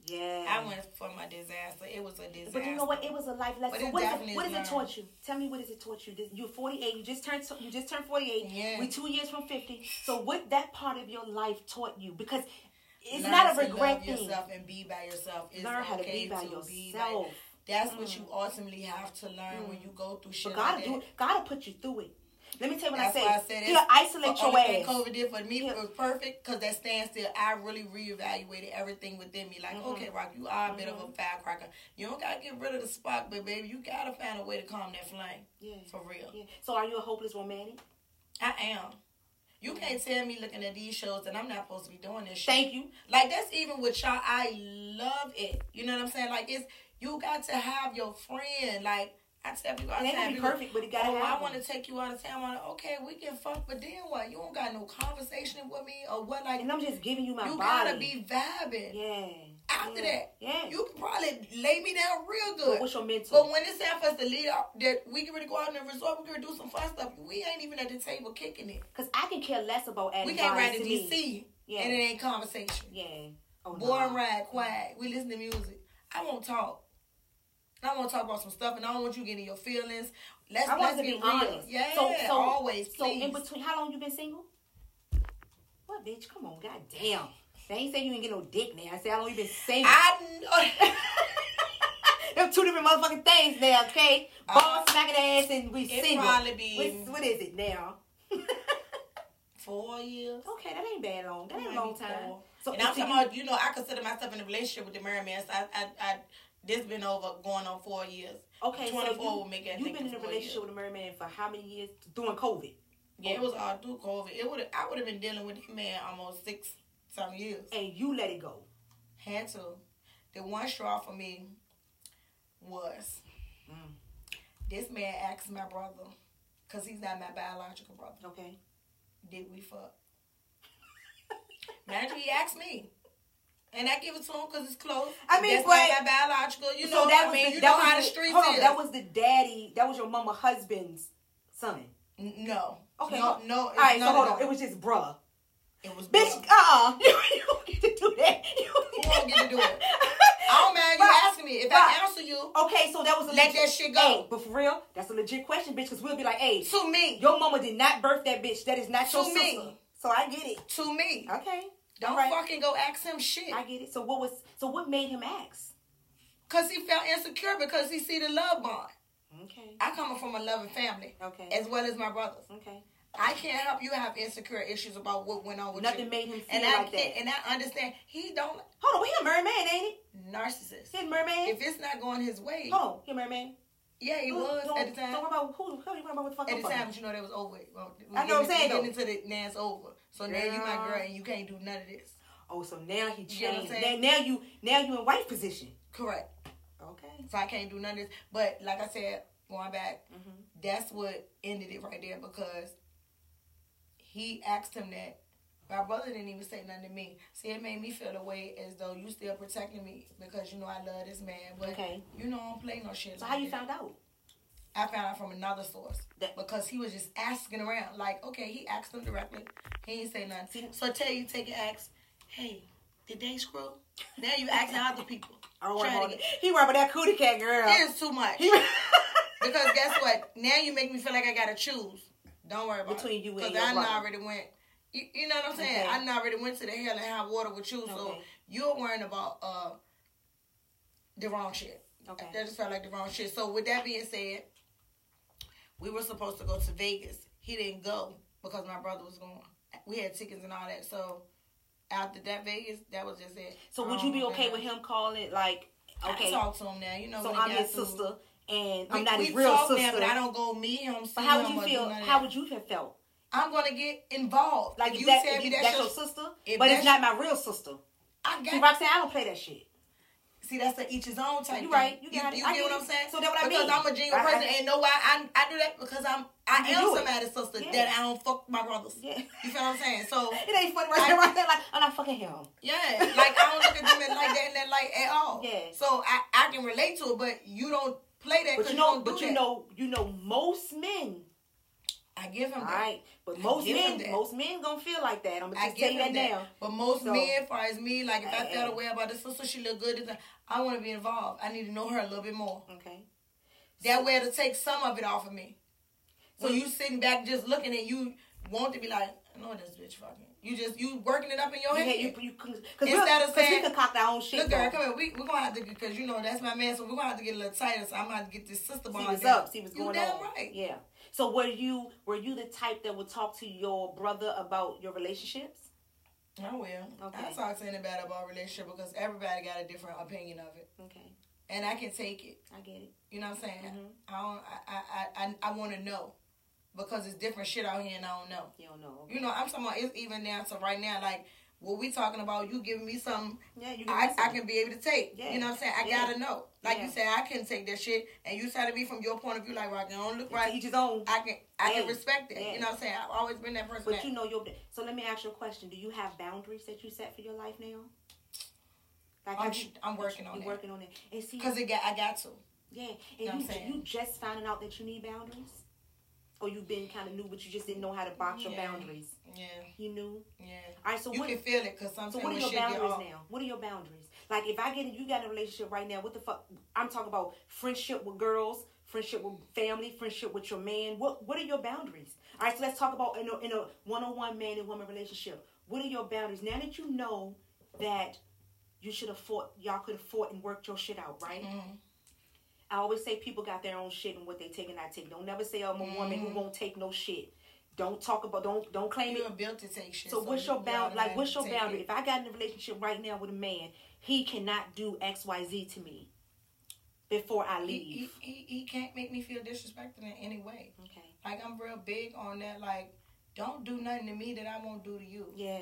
yeah. I went for my disaster. It was a disaster. But you know what? It was a life lesson. So what, is it, what is it taught you? Tell me what has it taught you? This- You're 48. You just turned. You just turned 48. Yeah. We two years from 50. So what that part of your life taught you? Because it's Learn not a to regret thing. yourself and be by yourself. It's Learn how to be by to yourself. be by- That's what mm. you ultimately have to learn when mm. you go through shit But God like do it. God will put you through it. Let me tell you what I say. why I said He'll isolate your ass. COVID did for me Yeah. was perfect because that standstill, I really reevaluated everything within me. Like, Mhm. okay, Rock, you are a bit of Mm-hmm. a firecracker. You don't gotta get rid of the spark, but baby, you gotta find a way to calm that flame. Yeah. For real. Yeah. So are you a hopeless romantic? I am. You can't tell me looking at these shows that I'm not supposed to be doing this shit. Thank you. Like that's even with y'all. I love it. You know what I'm saying? Like it's you got to have your friend. Like I tell people, all It the gonna time, be people, perfect, but it gotta oh, have I want to take you out of town. I'm like, okay, we can fuck, but then what? You don't got no conversation with me or what? Like And I'm just giving you my you body. gotta be vibing. Yeah. After yeah. that, Yeah. you can probably lay me down real But good. what's your mental? But when it's time for us to leave out, that we get ready to go out in the resort, we to do some fun stuff. We ain't even at the table kicking it. Because I can care less about We can't ride to. DC Yeah. and it ain't conversation. Yeah. Oh, Boy no. and ride, quiet. We listen to music. I won't talk. I want to talk about some stuff, and I don't want you getting your feelings. Let's I want let's to be get real. honest. Yeah, So, so always. So in between, how long you been single? What, bitch? Come on, goddamn. They ain't say you ain't get no dick now. I say how long you been single. I know. Them two different motherfucking things now, okay? Uh, Ball smacking ass and we it single. probably be- what is it now? Four years. okay, that ain't bad long. That ain't a long time. four. So, and I'm talking you- about, you know, I consider myself in a relationship with the Merriman. So I, I, I, this been over going on four years. okay, 24 so you, will make it, you've been in a relationship years. with a married man for how many years? During COVID. Yeah, it was all through COVID. It would I would have been dealing with him man almost six some years. And you let it go. Had to. The one straw for me was Mm. this man asked my brother, because he's not my biological brother, Okay. did we fuck? Imagine he asked me. And I give it to him because it's close. I mean, That's but- not my biological. You know, so that I mean, the, you that know how the, the streets hold on, is. that was the daddy. That was your mama husband's son. No. Okay. No, no. All right, so hold of on. It was just bruh. It was Bitch, bruh. uh-uh. You, you don't get to do that. You Who don't get to do it? I don't mind you Right. asking me. If Right. I answer you, Okay, so that was a Let legit, that shit go. Hey, but for real, that's a legit question, bitch. Because we'll be like, hey, to me, your mama did not birth that bitch. That is not To your me. sister. So I get it. to me, Okay, don't right. fucking go ask him shit. I get it. So what was? So what made him ask? Cause he felt insecure because he see the love bond. Okay. I come from a loving family, Okay. as well as my brothers. Okay. I can't help you have insecure issues about what went on with Nothing you. made him feel and I like that. and I understand he don't Hold on, he a merman, ain't he? narcissist. He a merman. If it's not going his way, Hold on, he a merman. Yeah, he was at the time. Worry about who. Who you worry about what the fuck At the time, but you know that was over. Well, I know what I'm saying, Getting into the now it's over. So now you my Girl. girl and you can't do none of this. Oh, so now he You get changed. Now, now you now you in wife position. Correct. Okay. So I can't do none of this. But like I said, going back, Mhm. that's what ended it right there because he asked him that. My brother didn't even say nothing to me. See, it made me feel the way as though you still protecting me because you know I love this man. But Okay. you know I don't play no shit. So like how you that. found out? I found out from another source That- because he was just asking around. Like, okay, he asked him directly. He didn't say nothing. So I tell you, take an ask. Hey, did they screw? Now you asking other people. I don't worry Trying about to it. He about that cootie cat girl. It is too much. Because guess what? Now you make me feel like I gotta choose. Don't worry about Between it. you and your I brother. already went. You, you know what I'm saying? Okay. I already went to the hell and high water with you. So you're worrying about uh the wrong shit. okay. That just felt like the wrong shit. So with that being said, we were supposed to go to Vegas. He didn't go because my brother was going. We had tickets and all that. So after that Vegas, that was just it. So would you be Um, okay with him calling like, I okay, talk to him now. You know, so I'm his sister and I'm not we his real talk sister. now, but I don't go meet him. But how would you feel? How would you have felt? I'm gonna get involved. Like if you that, if me you- that's, that's your, your sister, but it's not my real sister. I got. See, Roxanne, I don't play that shit. See, that's the each his own type. You right. You got it. You, I get get what. I'm saying? So that's what I because mean. I'm a genuine I- I- person, and know why I I do that because I'm I You am somebody's sister Yeah. that I don't fuck my brothers. Yeah. You feel what I'm saying? So It ain't funny right there, right there. Like I'm not fucking him. yeah, like I don't look at them like that in that light at all. Yeah. So I I can relate to it, but you don't play that. But you know, don't do but you know, you know, most men. I give him All that. right, but I most men, most men gonna feel like that. I'm gonna I just tell you that that. now. But most So- men, as far as me, like if I Hey, felt hey. away about this sister, she look good. I want to be involved. I need to know her a little bit more. Okay. That way, it'll take some of it off of me. So So- you sitting back just looking at you want to be like, I know this bitch fucking. You just you working it up in your head. can't- you, you, cause Instead of because we saying- concoct our own shit. Look, girl, though. come here. We we gonna have to because you know that's my man. So we're gonna have to get a little tighter. So I'm gonna have to get this sister See what's up. See what's You going damn on. right. Yeah. So were you were you the type that would talk to your brother about your relationships? I will. Okay. I talk to anybody about relationship because everybody got a different opinion of it, Okay, and I can take it. I get it. You know what I'm saying? Mhm. I don't. I I I, I want to know because it's different shit out here, and I don't know. You don't know. You know, I'm talking about it's even down to right now, like what we talking about. You giving me something Yeah, you I. I can be able to take. Yeah. You know what I'm saying? I Yeah. gotta know. Like you said, I can take that shit, and you said to me from your point of view, like, well, I don't look right. each his own. I can I can respect it. Yeah. You know what I'm saying? I've always been that person. But that, you know your. So let me ask you a question. Do you have boundaries that you set for your life now? Like I'm, you- I'm working on you it working on it. And see, because it got I got to. yeah, and what I'm you you just finding out that you need boundaries, or you've been kind of new, but you just didn't know how to box your boundaries. Yeah, You knew. yeah. All right, so you what? can feel it because sometimes So what are your boundaries now? What are your boundaries? Like if I get you got a relationship right now. What the fuck? I'm talking about friendship with girls, friendship with family, friendship with your man. What What are your boundaries? All right, so let's talk about in a in a one on one man and woman relationship. What are your boundaries now that you know that you should have fought? Y'all could have fought and worked your shit out, right? Mhm. I always say people got their own shit and what they take and not take. Don't never say I'm a woman who Mhm. won't take no shit. Don't talk about don't don't claim it you're built to take shit. so what's your you bound? Like, what's your boundary? take If I got in a relationship right now with a man, he cannot do X, Y, Z to me before I leave. He, he, he, can't make me feel disrespected in any way. okay. Like I'm real big on that. Like, don't do nothing to me that I won't do to you. Yeah.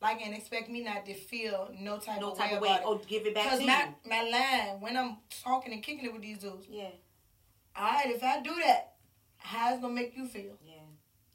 Like, and expect me not to feel no type No of type way of way. Oh, give it back to my, you. my line, when I'm talking and kicking it with these dudes, Yeah. all right, if I do that, how's it to make you feel? Yeah.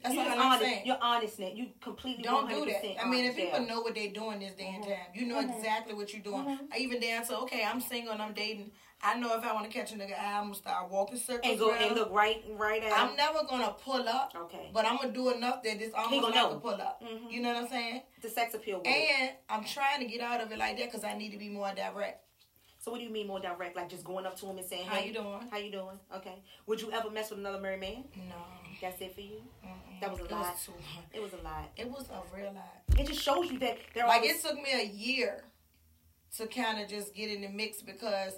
That's you all just I'm honest. saying. You're honest. You completely Don't do 100% that. I mean, if people know what they're doing this day and Mhm. time, you know Mhm. exactly what you're doing. Mhm. I Even down to okay, I'm single and I'm dating. I know if I want to catch a nigga, I'm gonna start walking circles. and go around. and look right, right at. I'm never gonna pull up, Okay. but I'm gonna do enough that it's almost gonna like know. a pull up. Mhm. You know what I'm saying? the sex appeal. It. And I'm trying to get out of it like that because I need to be more direct. So what do you mean more direct? Like just going up to him and saying, "Hey, How you doing? How you doing? Okay. Would you ever mess with another married man? No, That's it for you. Mm-mm. That was a it lot. Was. It was a lot. It was a real lot. It just shows you that there Like always- it took me a year to kind of just get in the mix because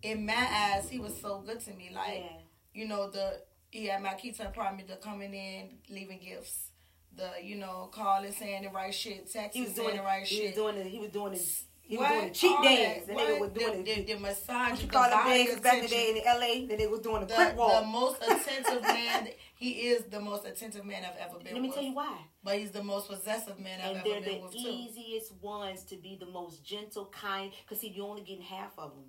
in my eyes he was so good to me. Like yeah. you know the he had my key to the apartment, the coming in, leaving gifts, the you know calling, saying the right shit, texting, He was doing the right he shit. was doing the, he was doing his he was doing the cheat days. that. The nigga was doing the, the, the, the massage, what you the call them days back in the day in L.A. The nigga was doing the, the, quick walk. the most attentive man. He is the most attentive man I've ever been Let me with. tell you why. But he's the most possessive man I've And ever they're been the with too. easiest ones to be the most gentle, kind. Cause see, you only getting half of them.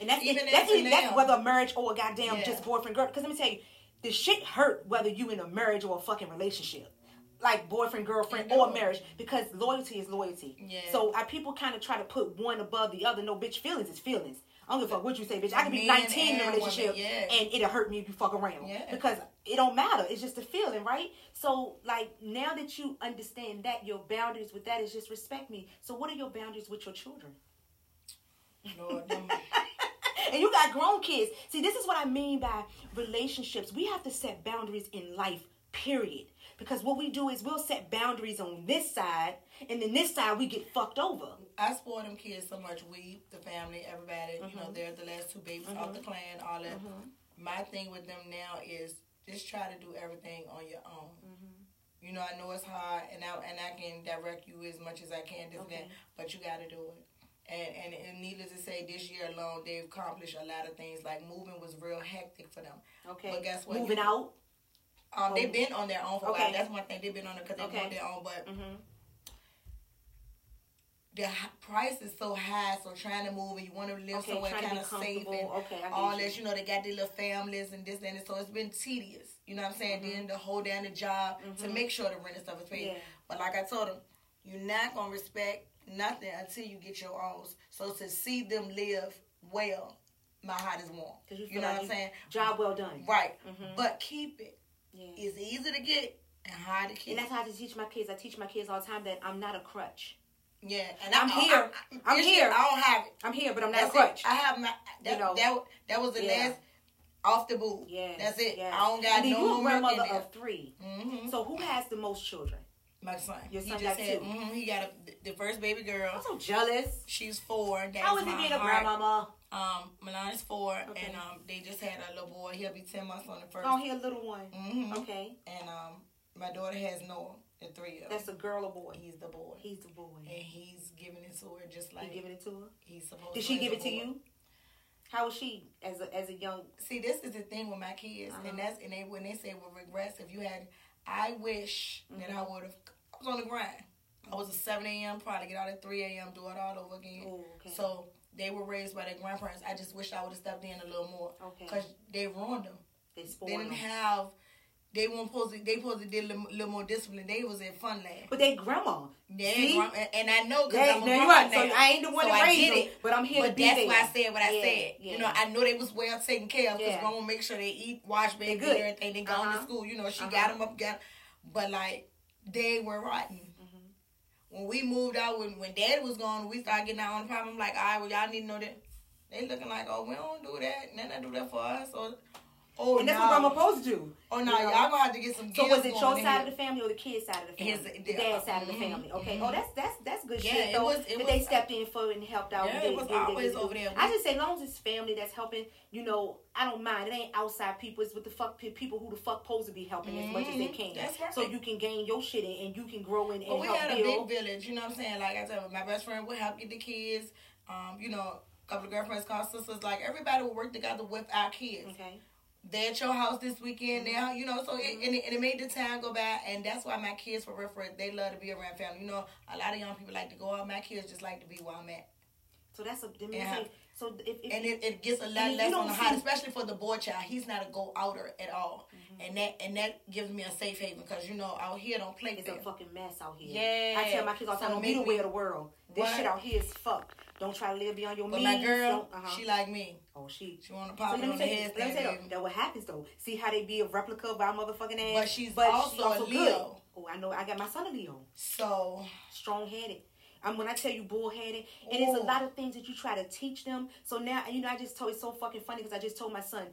And that's Even it, that's, it, that's whether a marriage or a goddamn Yeah. just boyfriend girl. Because let me tell you, the shit hurt whether you in a marriage or a fucking relationship. Like boyfriend, girlfriend, or marriage, because loyalty is loyalty. Yeah. So uh, people kind of try to put one above the other. No, bitch, feelings is feelings. I don't give a fuck what you say, bitch. I could be 19 in a relationship yeah. and it'll hurt me if you fuck around. Yeah. Because it don't matter. It's just a feeling, right? So, like, now that you understand that, your boundaries with that is just respect me. So, what are your boundaries with your children? Lord, and you got grown kids. See, this is what I mean by relationships. We have to set boundaries in life, period. Because what we do is we'll set boundaries on this side, and then this side we get fucked over. I spoil them kids so much. We, the family, everybody. You Mm-hmm. know, they're the last two babies off the clan. All that. My thing with them now is just try to do everything on your own. Mm-hmm. You know, I know it's hard, and I and I can direct you as much as I can, this Okay. that, but you got to do it. And, and and needless to say, this year alone, they've accomplished a lot of things. Like moving was real hectic for them. Okay. But guess what? Moving You- out. Um, they've been on their own for a while. That's one thing they've been on it because they've Okay. on their own. But Mm-hmm. the price is so high, so trying to move and you want to live Okay, somewhere kind of safe and Okay, all you. this. You know, they got their little families and this and that. So it's been tedious. You know what I'm saying? Then to hold down the job to make sure the rent and stuff is paid. Mm-hmm. Yeah. But like I told them, you're not gonna respect nothing until you get your own. So to see them live well, my heart is warm. You You know like what I'm saying? Job well done. Right. Mhm. But keep it. Yeah. It's easy to get and hard to keep. And that's how I teach my kids. I teach my kids all the time that I'm not a crutch. yeah, and I'm I, here. I, I'm here. I don't have it. I'm here, but I'm not That's a crutch. it. I have my that, You know. that that was the Yeah. last off the boot. Yeah. That's it. Yeah. I don't got and no you're a more milk in there. of 3 Mhm. So who has the most children? My son. Your he son got had. two. mhm, he got a, the first baby girl. I'm so jealous. She's four. That's How is it being a grandmama? Um, Milan is four, Okay. and um, they just had a little boy. He'll be ten months on the first. Oh, he a little one. Mhm. Okay. And um, my daughter has Noah, the three of. That's a girl or boy? He's the boy, He's the boy. and he's giving it to her just like He giving it to her? he's supposed. Did to she give a it to boy. you? How was she as a as a young? See, this is the thing with my kids, Uh-huh. and that's and they when they say with regrets, if you had, I wish that Mm-hmm. I would have. I was on the grind. I was at seven a.m. Probably get out at three a.m. Do it all over again. Oh, okay. So they were raised by their grandparents. I just wish I would have stepped in a little more Okay. because they ruined them. They spoiled them. They didn't them. have. They weren't supposed to. They supposed to did a little, little more discipline. They was in fun land. But they grandma. Yeah, See? and- I know because I'm a grandma right. So. I ain't the one So to I raise them, it. but I'm here But that's there. why I said what I Yeah, said. yeah. You know, I know they was well taken care of because Yeah. grandma make sure they eat, wash, They baby, good. and everything. They gone Uh-huh. to school. You know, she Uh-huh. got them up, got. But like, they were rotten. When we moved out, when when Dad was gone, we started getting our own problem. I'm like, all right, well, y'all need to know that. They looking like, oh, we don't do that, then they do that for us. Or, oh, And that's no. what grandma supposed to do. Oh no, you know? y'all gonna have to get some. So was it your side of the family or the kid's side of the His- family? the- the dad's side of the mhm, family. Okay. mhm. Oh, that's that's that's good Yeah, shit it though. was- it was- they stepped in for and helped out. Yeah, and it was they always to over there. I just say, as long as it's family that's helping, you know, I don't mind. It ain't outside people. It's with the fuck people who the fuck supposed to be helping as much as they Mhm, can. that's right. So you can gain your shit in and you can grow in But and we help had a build. big village, you know what I'm saying? Like I said, my best friend would help get the kids. Um, you know, a couple of girlfriends called sisters. Like everybody would work together with our kids. Okay. They're at your house this weekend. Mm-hmm. Now, you know, so it, and, it, and it made the time go by, and that's why my kids, for reference, they love to be around family. You know, a lot of young people like to go out. My kids just like to be where I'm at, So that's a. Me Yeah. so if, if and it, it gets a lot less on the hot, especially for the boy child. He's not a go outer at all, Mm-hmm. and that and that gives me a safe haven because you know out here don't play It's a fair. fucking mess out here. Yeah. I tell my kids all the So time, don't be the way of the world. This What? shit out here is fuck. Don't try to live beyond your But means. my girl, uh-huh. she like me. oh, she. She want to So pop it me on the head, let me tell you, that what happens though. See how they be a replica of our motherfucking ass. But she's also a good. Leo. Oh, I know. I got my son a Leo. So Strong headed. And when I tell you bullheaded, and it's a lot of things that you try to teach them. So now, you know, I just told it's so fucking funny because I just told my son,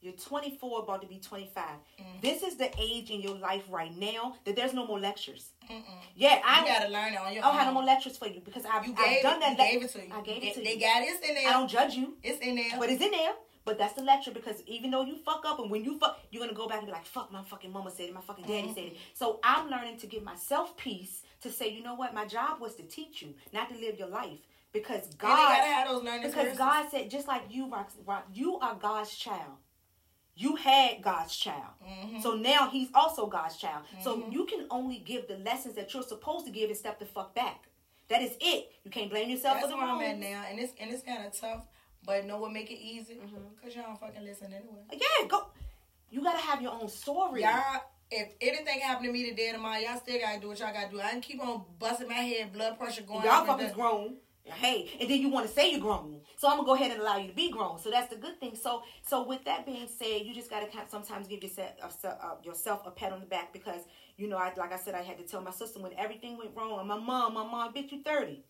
you're 24, about to be 25. Mm. This is the age in your life right now that there's no more lectures. Mm-mm. Yeah, you I gotta learn it on your I don't have no more lectures for you because I've, You I've done it. that. You le- gave it to you. I gave it They- to They you. got it. It's in there. I don't judge you, It's in there. but it's in there. But that's the lecture because even though you fuck up and when you fuck, you're gonna go back and be like, "Fuck, my fucking mama said it, my fucking daddy Mm-hmm. said it." So I'm learning to give myself peace to say, you know what, my job was to teach you, not to live your life, because they God, gotta have those learning because experiences. God said, just like you, Rox, Rox, you are God's child. You had God's child. Mm-hmm. So now he's also God's child. So you can only give the lessons that you're supposed to give and step the fuck back. That is it. You can't blame yourself That's for the where I'm wrong. at now, and it's and it's kind of tough. But know what make it easy? Mhm. Cause y'all don't fucking listen anyway. Yeah, go. You gotta have your own story. Y'all, if anything happened to me today or tomorrow, y'all still gotta do what y'all gotta do. I can keep on busting my head, blood pressure going. Y'all fuckers grown. Hey, and then you want to say you're grown, so I'm gonna go ahead and allow you to be grown. So that's the good thing. So, so with that being said, you just gotta kind of sometimes give yourself uh, uh, yourself a pat on the back because you know, I like I said, I had to tell my sister when everything went wrong. And my mom, my mom, bitch, you thirty.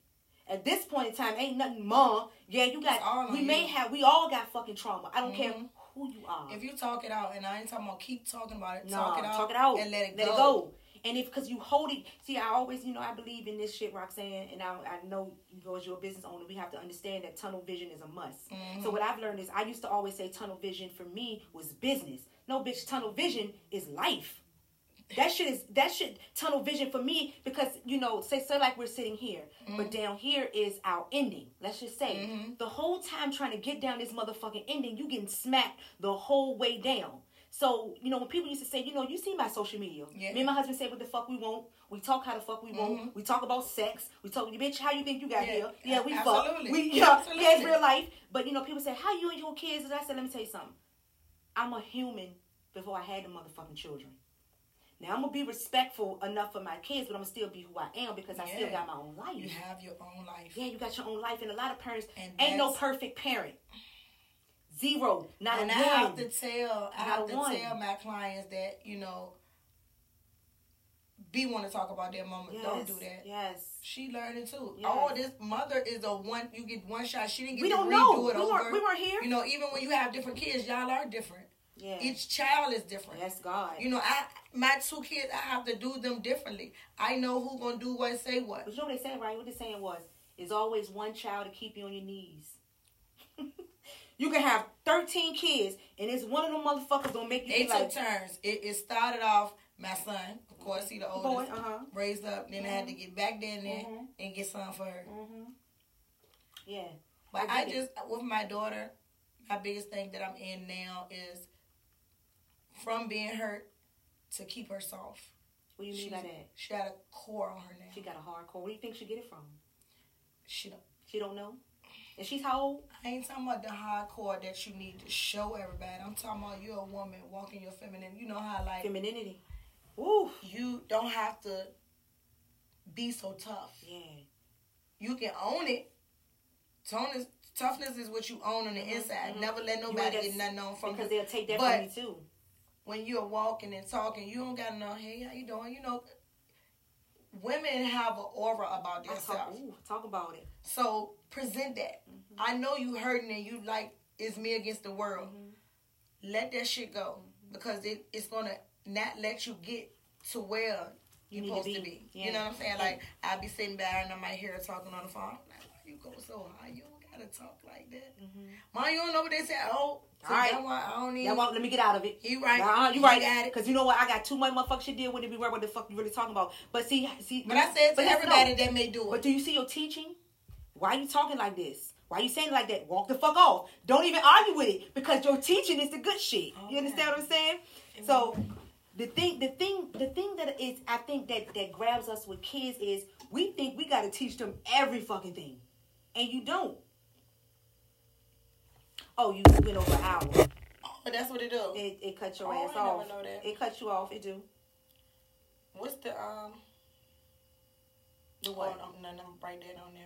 At this point in time, ain't nothing, mom. Yeah, you got. It's all on We may have. We all got fucking trauma. I don't care Mhm. who you are. If you talk it out, and I ain't talking about keep talking about it, No, talk it out, talk it out and let it let go. it go. And if because you hold it, see, I always, you know, I believe in this shit, Roxanne, and I, I know you know as you're a business owner, we have to understand that tunnel vision is a must. Mhm. So what I've learned is I used to always say tunnel vision for me was business. No, bitch, tunnel vision is life. That shit is that shit tunnel vision for me because you know say say like we're sitting here, but down here is our ending. Let's just say Mhm. the whole time trying to get down this motherfucking ending, you getting smacked the whole way down. So you know when people used to say, you know, you see my social media. Yeah. Me and my husband say what the fuck we want. We talk how the fuck we want. Mhm. We talk about sex. We talk, you bitch, how you think you got Yeah, here? Yeah, we absolutely. fuck. We yeah, yeah, it's real life. But you know, people say, how you and your kids? And I said, let me tell you something. I'm a human before I had the motherfucking children. Now I'm gonna be respectful enough for my kids, but I'm gonna still be who I am because I still got my own life. You have your own life. Yeah, you got your own life, and a lot of parents And ain't no perfect parent. Zero, not and a I one. have to tell, I Not have to one. tell my clients that you know, be want to talk about their mama. yes, Don't do that. Yes. She learning too. Yes. Oh, this mother is a one. You get one shot. She didn't get We to don't know. it We over. weren't, we weren't here. You know, even when you have different kids, y'all are different. yeah. Each child is different. yes, God. You know, I my two kids, I have to do them differently. I know who gonna do what, say what. But you know what they said, right? What they saying was, "Is always one child to keep you on your knees." You can have thirteen kids, and it's one of them motherfuckers gonna make you They took like, turns. It, it started off my son, of course, he the "Boy, oldest, uh huh, raised up. Then I had to get back down there Mhm. and get some for her. mm-hmm. yeah." But I I, just with my daughter, my biggest thing that I'm in now is from being hurt to keep her soft. What do you mean She's- by that? She got a core on her now. She got a hardcore. Where do you think she get it from? She don't. She don't know. And she's how old? I ain't talking about the hardcore that you need to show everybody. I'm talking about you're a woman walking your feminine. You know how like Femininity. Ooh. you don't have to be so tough. Yeah. You can own it. Toughness, toughness is what you own on the Mhm, inside. mhm. Never let nobody get nothing on from Because you. they'll take that But- from you too. When you're walking and talking, you don't got no. Hey, how you doing? You know, women have an aura about I talk, themselves. talk about it. So present that. Mhm. I know you hurting and you like it's me against the world. Mhm. Let that shit go because it, it's gonna not let you get to where You you're supposed to to be. be. Yeah. You know what I'm saying? Like I'll be sitting back and I might hear her talking on the phone. I'm like, why you go so high? You don't gotta talk like that. Mom, you don't know what they say. Oh, All right. I don't need. That let me get out of it. You right. Nah, you You right. got it. Because you know what? I got too much motherfucker shit deal with it. Be right what the fuck you really talking about. But see, see. But I said to but everybody no. that may do it. But do you see your teaching? Why are you talking like this? Why are you saying it like that? Walk the fuck off. Don't even argue with it because your teaching is the good shit. You understand what I'm saying? So the thing, the thing, the thing that is, I think that that grabs us with kids is we think we got to teach them every fucking thing, and you don't. Oh, you went over an hour. But that's what it do. It, it cut your Oh, I ass never off. know that. It cut you off. It do. What's the um? The Oh, what? no, no, no, write that on there.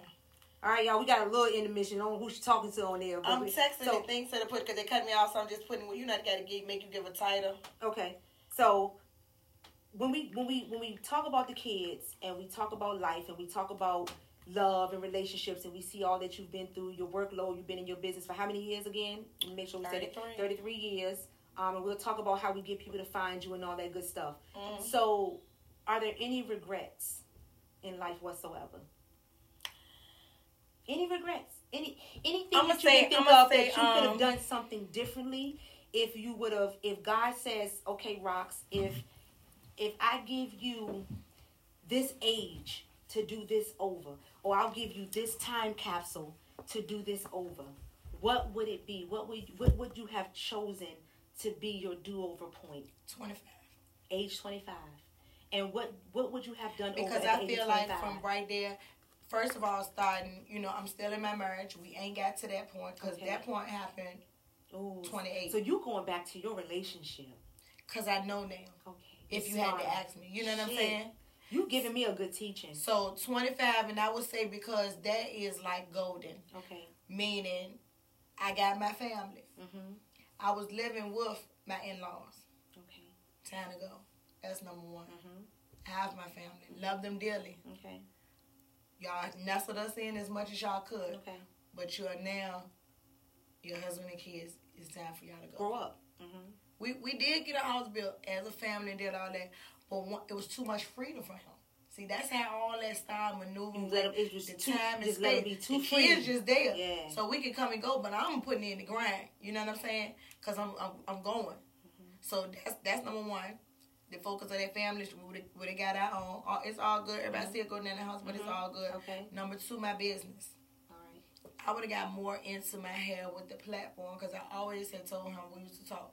All right, y'all. We got a little intermission on who she talking to on there. I'm we- texting so- the things to the put because they cut me off, so I'm just putting. You not got to give, make you give a title. Okay, so when we when we when we talk about the kids and we talk about life and we talk about love and relationships and we see all that you've been through, your workload, you've been in your business for how many years again? Make sure we said it. 33. Years. Um, and we'll talk about how we get people to find you and all that good stuff. Mhm. So, are there any regrets in life whatsoever? Any regrets? Any anything I'ma that you say- can think of say, that you could have um, done something differently if you would have if God says, Okay, Rox, if if I give you this age to do this over, or I'll give you this time capsule to do this over, what would it be? What would what would you have chosen to be your do over point? Twenty five. Age twenty five. And what what would you have done over Because I feel like 25? from right there, First of all, starting, you know, I'm still in my marriage. We ain't got to that point because Okay. that point happened Ooh. 28. So you going back to your relationship? because I know now. Okay. If you had to ask me, you know what I'm saying? You giving me a good teaching. So 25, and I would say because that is like golden, Okay. meaning I got my family. Mhm. I was living with my in-laws Okay. time ago. That's number one. Mhm. I have my family, love them dearly. Okay. Y'all nestled us in as much as y'all could, Okay. but you are now your husband and kids. It's time for y'all to go. Grow up. Mhm. We we did get a house built as a family and did all that, but one, it was too much freedom for him. See, that's how all that started maneuvering. Let him- with it was the too- time and space. be too the free. kids just there, Yeah. so we can come and go. But I'm putting it in the grind. You know what I'm saying? Cause I'm I'm, I'm going. Mm-hmm. So that's that's number one. The focus of their families, we would have got our own. All- It's all good. Everybody still going in the house, but it's Mhm. all good. Okay. Number two, my business. All right. I would have got more into my hair with the platform because I always had told him we used to talk.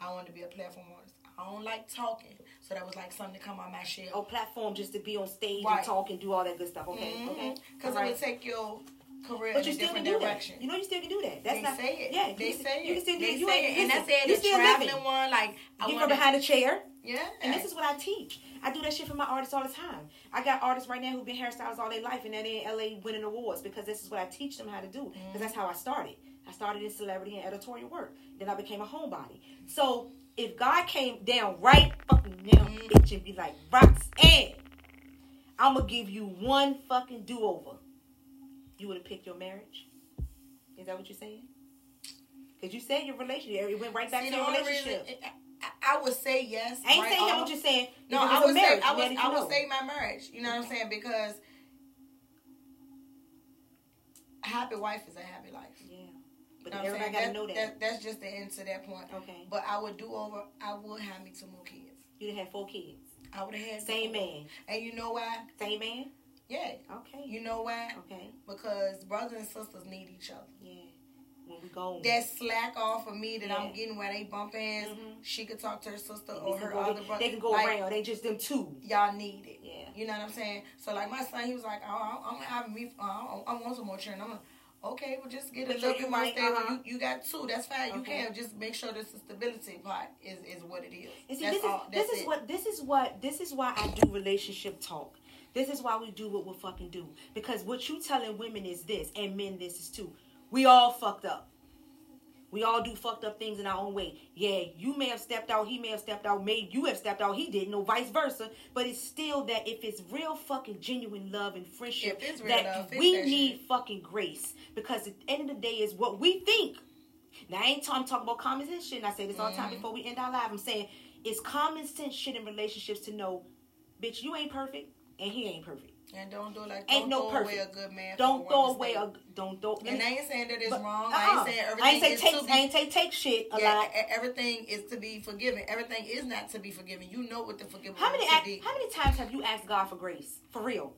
I wanted to be a platform artist. I don't like talking, so that was like something to come on my shell. Oh, platform just to be on stage Right. and talk and do all that good stuff. Okay. Mm-hmm. Okay. Because All it right. would take your career But in you a still can different do direction. that. You know, you still can do that. That's they not. say it. Yeah, they you, say you it. can still do they it. You say it. And I listen, said you still traveling living. one, like I want from behind a chair. Yeah. And this is what I teach. I do that shit for my artists all the time. I got artists right now who've been hairstylists all their life and they're in LA winning awards because this is what I teach them how to do. Because mm-hmm. that's how I started. I started in celebrity and editorial work. Then I became a homebody. So if God came down right fucking now, mm-hmm. bitch, and be like, Roxanne, I'm gonna give you one fucking do over. You would have picked your marriage? Is that what you're saying? Because you said your relationship. It went right back See, to your relationship. reason I, I would say yes. I ain't right saying off. that what you're saying. No, I would say I would I would know. say my marriage. You know what I'm saying? Because a happy wife is a happy life. Yeah. You But know everybody saying? got to know that. that- That's just the end to that point. Okay. But I would do over. I would have me two more kids. You done have four kids. I would have had Same man. And you know why? Same man? Yeah. Okay. You know why? Okay. Because brothers and sisters need each other. Yeah. When we go. That slack off of me that Yeah. I'm getting where they bump heads, Mhm. she could talk to her sister they, or her go, other they, brother. they can go Like, around. They just them two. Y'all need it. Yeah. You know what I'm saying? So like my son, he was like, "Oh, I'm having me. Uh, I want some more children." I'm like, "Okay, well just get a little you bit more stable. uh-huh. You, you got two. That's fine. You Okay. can just make sure this the stability part is is what it is. And see, that's this is all. this is it. what this is what this is why I do relationship talk. This is why we do what we fucking do. Because what you telling women is this, and men this is too. We all fucked up. We all do fucked up things in our own way. Yeah, you may have stepped out, he may have stepped out, maybe you have stepped out, he didn't, or vice versa. But it's still that if it's real fucking genuine love and friendship, If it's real that we need fucking grace. Because at the end of the day is what we think. Now I ain't t- I'm talking about common sense shit, and I say this all the time Mm-hmm. before we end our live. I'm saying it's common sense shit in relationships to know, bitch, you ain't perfect, and he ain't perfect. And don't do like Ain't don't no throw away a good man. Don't throw away mistake. a don't throw. And I ain't saying that it's but- wrong. uh-uh. I ain't saying everything I ain't say is take. be. I ain't say take shit a yeah, lot. everything is to be forgiven. Everything is not to be forgiven. You know what the forgiveness How many to act, be. how many times have you asked God for grace? For real.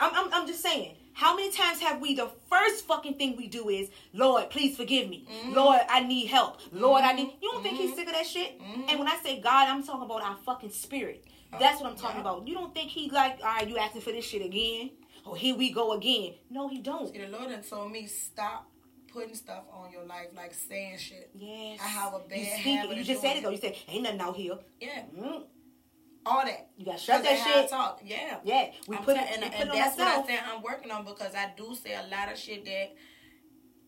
I'm, I'm, I'm just saying. How many times have we the first fucking thing we do is, Lord, please forgive me. Mm-hmm. Lord, I need help. Lord, I need. You don't think He's sick of that shit? Mm-hmm. And when I say God, I'm talking about our fucking spirit. That's what I'm talking yeah. about. You don't think he like, all right, you asking for this shit again? Oh, here we go again. No, He don't. See, the Lord done told me stop putting stuff on your life, like saying shit. Yes. I have a bad you speak habit it. You just said it though. You said ain't nothing out here. Yeah, Mm, all that. you gotta shut that of how I shit. talk. Yeah. Yeah, we I'm put tell- it, and, we put and it that's what I say I'm working on because I do say a lot of shit that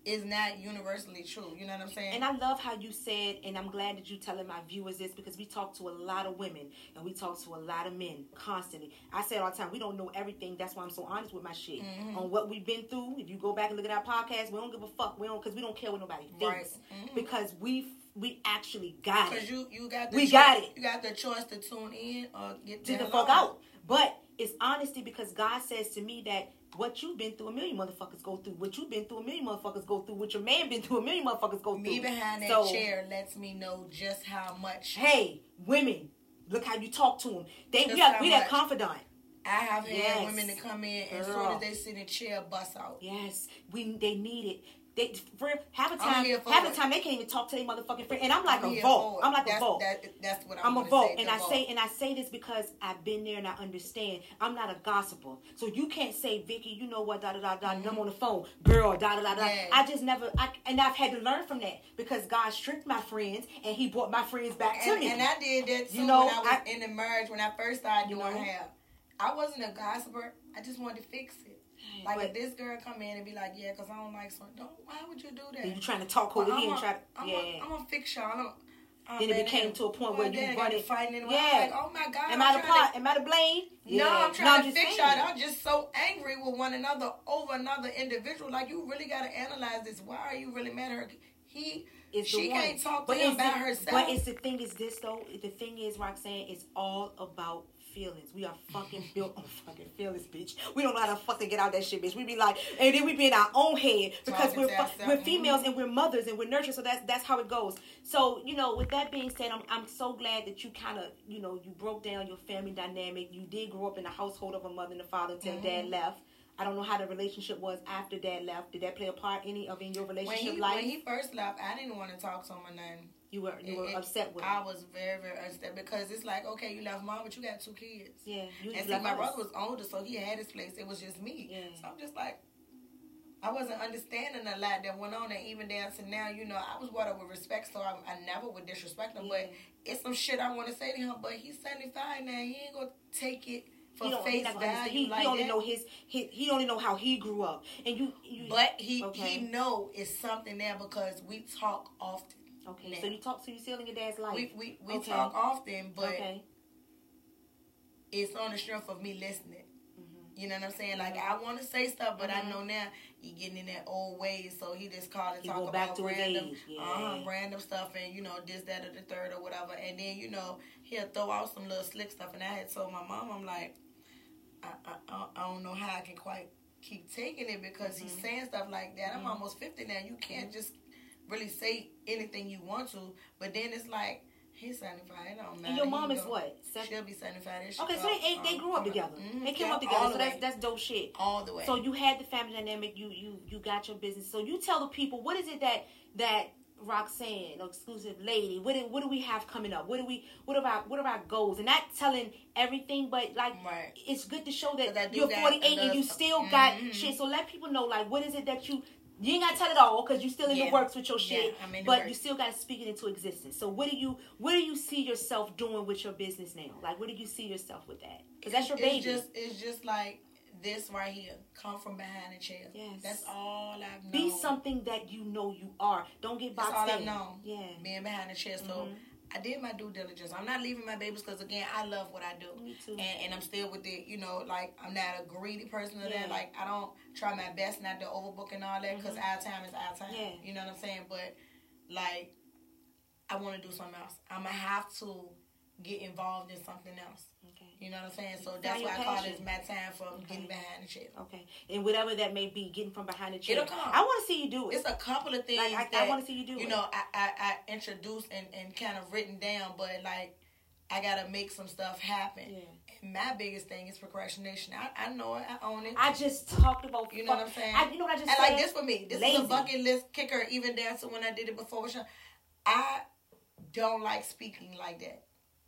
is not universally true. You know what I'm saying? And I love how you said, and I'm glad that you telling my viewers this because we talk to a lot of women and we talk to a lot of men constantly. I say it all the time, we don't know everything. That's why I'm so honest with my shit. Mm-hmm. On what we've been through. If you go back and look at our podcast, we don't give a fuck. We don't because we don't care what nobody thinks. Right. Mhm. Because we we actually got it. Because you, you got the We choice, got it. You got the choice to tune in or get to the fuck out. But it's honesty because God says to me that what you've been through, a million motherfuckers go through. What you've been through, a million motherfuckers go through. What your man been through, a million motherfuckers go through. Me behind that So, chair lets me know just how much Hey, women, look how you talk to them. They Just we are we that confidant. I have had Yes. women to come in and as soon as they sit in the chair, bust out. Yes, we they need it. They for half the time, half the time they can't even talk to their motherfucking friend. And I'm like I'm a vote. I'm like that's, a vote. That, that's what I'm, I'm a vote, say, and I vote. say and I say this because I've been there and I understand. I'm not a gossiper, so you can't say, Vicki, you know what, da da da da. and I'm on the phone, girl, da da da da. Mm-hmm. Yeah. I just never, I and I've had to learn from that because God stripped my friends and He brought my friends back to me. and I did that too You know, when I was I- in the marriage when I first started You doing know? hair. I wasn't a gossiper. I just wanted to fix it. Like But- if this girl come in and be like, yeah, cause I don't like something. Don't. Why would you do that? you trying to talk over I'm here and try to, I'm yeah. A, I'm gonna fix y'all. I'm, I'm Then it became to a point where you running- fighting anyway. Yeah. Like, oh my god. Am I'm the part? to- Am I to blame? No, I'm trying to fix y'all. I'm just so angry with one another over another individual. Like you really gotta analyze this. Why are you really mad at her? He, Is she the one. can't talk to but him by the, herself. But it's the thing is this though. The thing is, Roxanne, it's all about feelings. We are fucking built on fucking feelings, bitch. We don't know how to fucking get out that shit, bitch. We be like, and then we be in our own head because Talking we're fu- we're females and we're mothers and we're nurturers. So that's that's how it goes. So you know, with that being said, I'm I'm so glad that you kind of you know you broke down your family dynamic. You did grow up in a household of a mother and a father until Mm-hmm. dad left. I don't know how the relationship was after dad left. Did that play a part any of in your when relationship he life? when he first left, I didn't want to talk to him or nothing. You were you were It- upset with. I was very very upset because it's like okay, you left mom, but you got two kids. yeah, you And see, my us. brother was older, so he had his place. It was just me. Yeah. So I'm just like, I wasn't understanding a lot that went on, and even down to now, you know, I was brought up with respect, so I, I never would disrespect him. But it's some shit I want to say to him. But he's 75 now. He ain't gonna take it for he face not gonna understand. value He, like he only that. know his, his he only know how he grew up, and you, you but he Okay. he know it's something there because we talk often. Okay. now. So you talk, so you still in your dad's life. We we, we Okay. talk often, but okay, it's on the strength of me listening. Mm-hmm. You know what I'm saying? Like I want to say stuff, but Mhm. I know now he getting in that old ways, so he just call and He talk about to random, yeah. uh-huh, random stuff, and you know this, that, or the third, or whatever. And then you know he'll throw out some little slick stuff. And I had told my mom, I'm like, I I, I- don't know how I can quite keep taking it because he's Mhm. saying stuff like that. I'm Mhm. almost 50 now. You can't just really say anything you want to, but then it's like. He's 75. It don't matter. and your He mom is go- what? Seven? She'll be 75. This Okay, so they they, grew up coming- together. Mhm. They came Yeah, up together, so that's that's dope shit. all the way. So you had the family dynamic. You you you got your business. So you tell the people what is it that that Roxanne, XCLUSIVELADII, what do, what do we have coming up? What do we what are our what are our goals? And not telling everything, but like right. it's good to show that you're 48 and you still got Mhm. shit. So let people know like what is it that you you ain't gotta tell it all because you still in the works with your shit. Yeah, I'm in the but you still gotta speak it into existence. So what do you what do you see yourself doing with your business now? Like what do you see yourself with that? Because that's your it's baby. Just, it's just like this right here. Come from behind the chair. Yes. That's all I've known. Be something that you know you are. Don't get That's boxed all in. I've known. Yeah. Being behind the chair. So Mhm. I did my due diligence. I'm not leaving my babies because again, I love what I do. Me too. And, and I'm still with it, you know, like I'm not a greedy person or Yeah. that. Like I don't try my best not to overbook and all that because Mhm. our time is our time. Yeah. You know what I'm saying? But like, I want to do something else. I'm gonna have to get involved in something else. You know what I'm saying? So that's why I call this my time for Okay. getting behind the chair. Okay. And whatever that may be, getting from behind the chair. It'll come. I want to see you do it. It's a couple of things like I, that I want to see you do you it. know I, I, I introduced and, and kind of written down, but like I gotta make some stuff happen. Yeah. My biggest thing is procrastination. I, I know it. I own it. I just talked about. You know what I'm saying? I, you know what I just and said? like this for me, this is a bucket list kicker. Even down to when I did it before. I don't like speaking like that,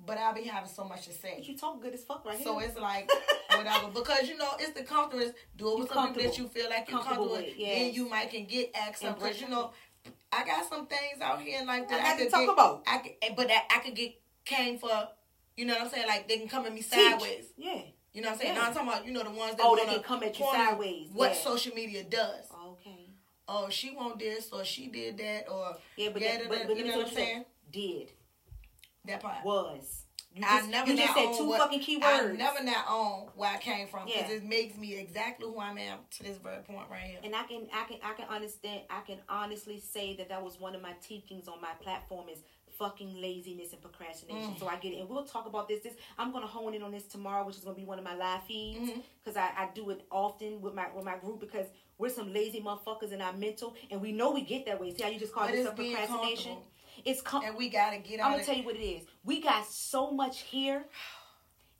but I'll be having so much to say. But you talk good as fuck right So here. it's like whatever because you know it's the comfortable. Do it with some people that you feel like you're Comfortable comfortable. with, yes. Then you might can get some because you know I got some things out here in life that I I, got to could talk get, about. I could, eh, but that I could get came for. You know what I'm saying? Like they can come at me Teach. sideways. Yeah. You know what I'm saying? Yeah. No, I'm talking about you know the ones that Oh, they can come at you sideways. What Yeah. social media does. Okay. Oh, she want this or she did that or Yeah, but, that, that- but, but you know what I'm saying? Did that part. was. You I never you just not said two what- fucking key I words. never not own where I came from because Yeah. it makes me exactly who I am to this very point right here. And I can, I can, I can understand. I can honestly say that that was one of my teachings on my platform is fucking laziness and procrastination. Mm. So I get it, and we'll talk about this. This I'm gonna hone in on this tomorrow, which is gonna be one of my live feeds because I, I do it often with my with my group because we're some lazy motherfuckers in our mental, and we know we get that way. See how you just call But this a procrastination? It's com- And we gotta get on I'm gonna tell you what it is. We got so much here.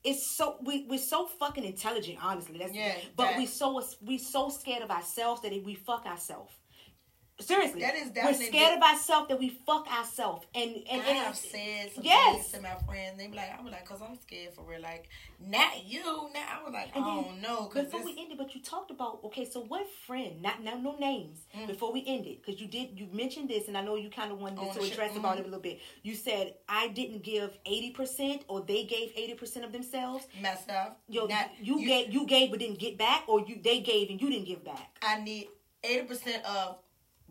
It's so we we're so fucking intelligent, honestly. That's Yeah, But that- we so we so scared of ourselves that we fuck ourselves. Seriously, That is we're definitely scared of ourselves that we fuck ourselves, and and, I and have said some yes. things to my friends. They be like, I'm like, cause I'm scared for real. Like, not you. Now I was like, And I then, don't know. Cause Before this, we ended, but you talked about okay. So what friend? Not now, no names. Mm. Before we ended, because you did you mentioned this, and I know you kind of wanted to address about it a little bit. You said I didn't give eighty percent, or they gave eighty percent of themselves. Messed up. Yo, not, you, gave you gave but didn't get back, or you they gave and you didn't give back. I need eighty percent of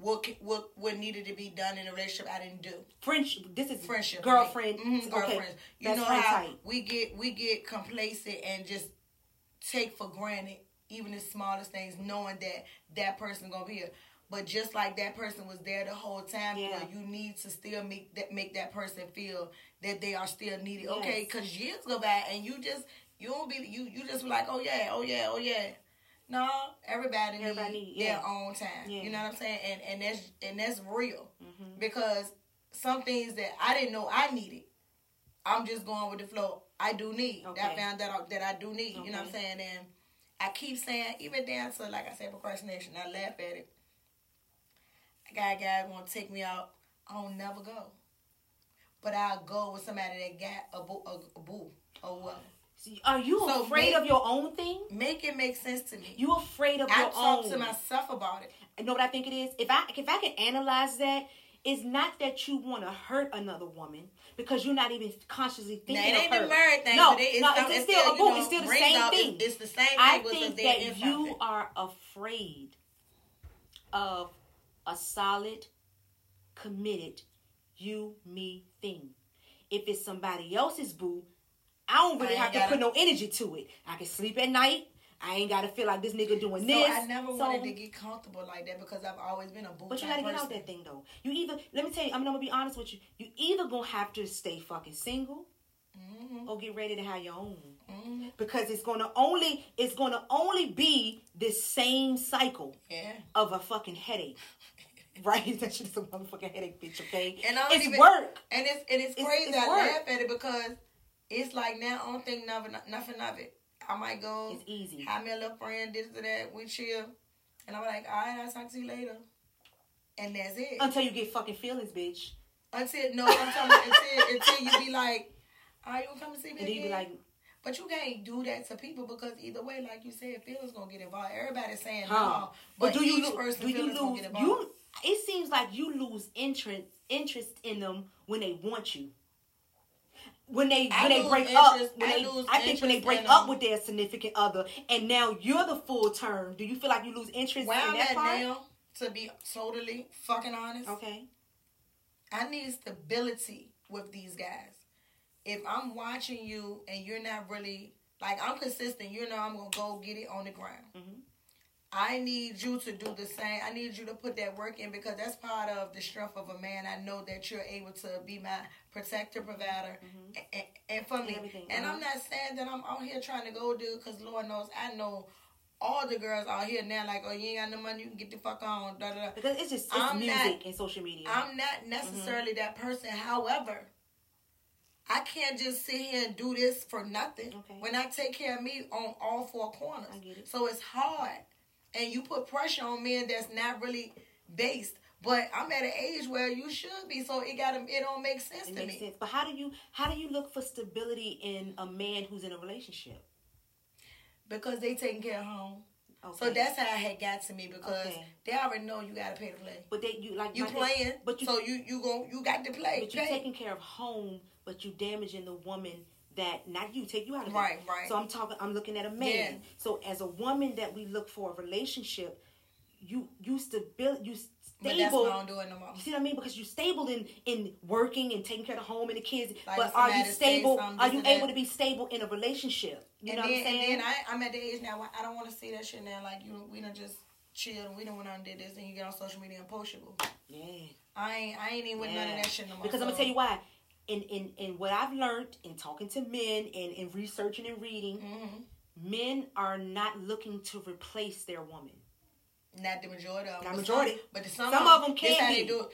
what what what needed to be done in a relationship. I didn't do. Friendship. This is friendship, girlfriend. Mhm, Okay. You that's know how type. we get we get complacent and just take for granted even the smallest things, knowing that that person gonna be here. But just like that person was there the whole time, Yeah. you need to still make that make that person feel that they are still needed. Yes. Okay, because years go by and you just you don't be you you just be like, oh yeah, oh yeah, oh yeah. No, everybody, Everybody need yeah. their own time. Yeah. You know what I'm saying? And and that's and that's real Mhm. because some things that I didn't know I needed, I'm just going with the flow. I do need. I Okay. found that out that I do need. You know what I'm saying? And I keep saying, even down to like I said, procrastination. I laugh at it. I got a guy gonna take me out. I'll never go, but I'll go with somebody that got a boo, a, a boo or whatever. Are you So afraid make- of your own thing? Make it make sense to me. You afraid of I your talk to myself about it. You know what I think it is? If I if I can analyze that, it's not that you want to hurt another woman because you're not even consciously thinking Now, it ain't of her. the married thing, no, it- it's no, it's, it's still, still, a you boo. know, It's still the same thing. it's- it's the same I think that you are afraid of a solid, committed, you me thing. If it's somebody else's boo, I don't really I have to gotta- put no energy to it. I can sleep at night. I ain't gotta feel like this nigga doing So this. I never So- wanted to get comfortable like that because I've always been a boo But you gotta get out person. that thing though. You either let me tell you, I mean, I'm gonna be honest with you. You either gonna have to stay fucking single Mhm, or get ready to have your own. mhm. Because it's gonna only it's gonna only be this same cycle Yeah. of a fucking headache. Right? That shit is a motherfucking headache, bitch, okay? And I don't it's even- work. And it's and it's It's- crazy. it's I work. laugh at it because it's like now I don't think nothing nothing of it. I might go It's easy. have me a little friend, this or that, we chill. And I'm like, all right, I'll talk to you later. And that's it. Until you get fucking feelings, bitch. Until no, I'm talking about until until you be like, all right, you gonna come and see me And you again? be like, But you can't do that to people because either way, like you said, feelings gonna get involved. Everybody's saying huh. no, But, do you each lo- person do you lose you it seems like you lose interest interest in them when they want you. When they when they break up, when I they, I think when they break up them. with their significant other, and now you're the full term. Do you feel like you lose interest in that at part? now, to be totally fucking honest, Okay. I need stability with these guys. If I'm watching you and you're not really like I'm consistent, you know I'm gonna go get it on the ground. Mhm. I need you to do the same. I need you to put that work in because that's part of the strength of a man. I know that you're able to be my protector, provider, and, and for me. Mm-hmm. everything, And uh-huh. I'm not saying that I'm out here trying to go do because Lord knows I know all the girls out here now like, oh, you ain't got no money, you can get the fuck on. Da, da, da. Because it's just it's I'm music not- and social media. I'm not necessarily Mm-hmm. that person. However, I can't just sit here and do this for nothing. Okay. When I take care of me on all four corners. It. So it's hard. And you put pressure on men that's not really based. But I'm at an age where you should be, so it got it don't make sense it to makes me. sense. But how do you how do you look for stability in a man who's in a relationship? Because they taking care of home. Okay. So that's how it had got to me because Okay. they already know you gotta pay to play. but they you like You playing, but you so you you go you got to play. but you taking care of home, but you damaging the woman that not you take you out of it. Right, right. So I'm talking. I'm looking at a man. Yeah. So as a woman that we look for a relationship, you you stable you but that's stable. why I don't do it no more. You see what I mean? Because you're stable in in working and taking care of the home and the kids. Like but are you stable? Are you and that. able to be stable in a relationship? You and know then, what I'm saying? And then I, I'm at the age now. where I don't want to see that shit now. Like you, we done just chill. and We done went on and did this, and you get on social media and post your yeah. I ain't, I ain't even with none of that shit no more. Because I'm gonna tell you why. In in in what I've learned in talking to men and in researching and reading, Mhm. men are not looking to replace their woman. Not the majority of them. Not but majority. Some, but the, some, Some of them can how be. They do it.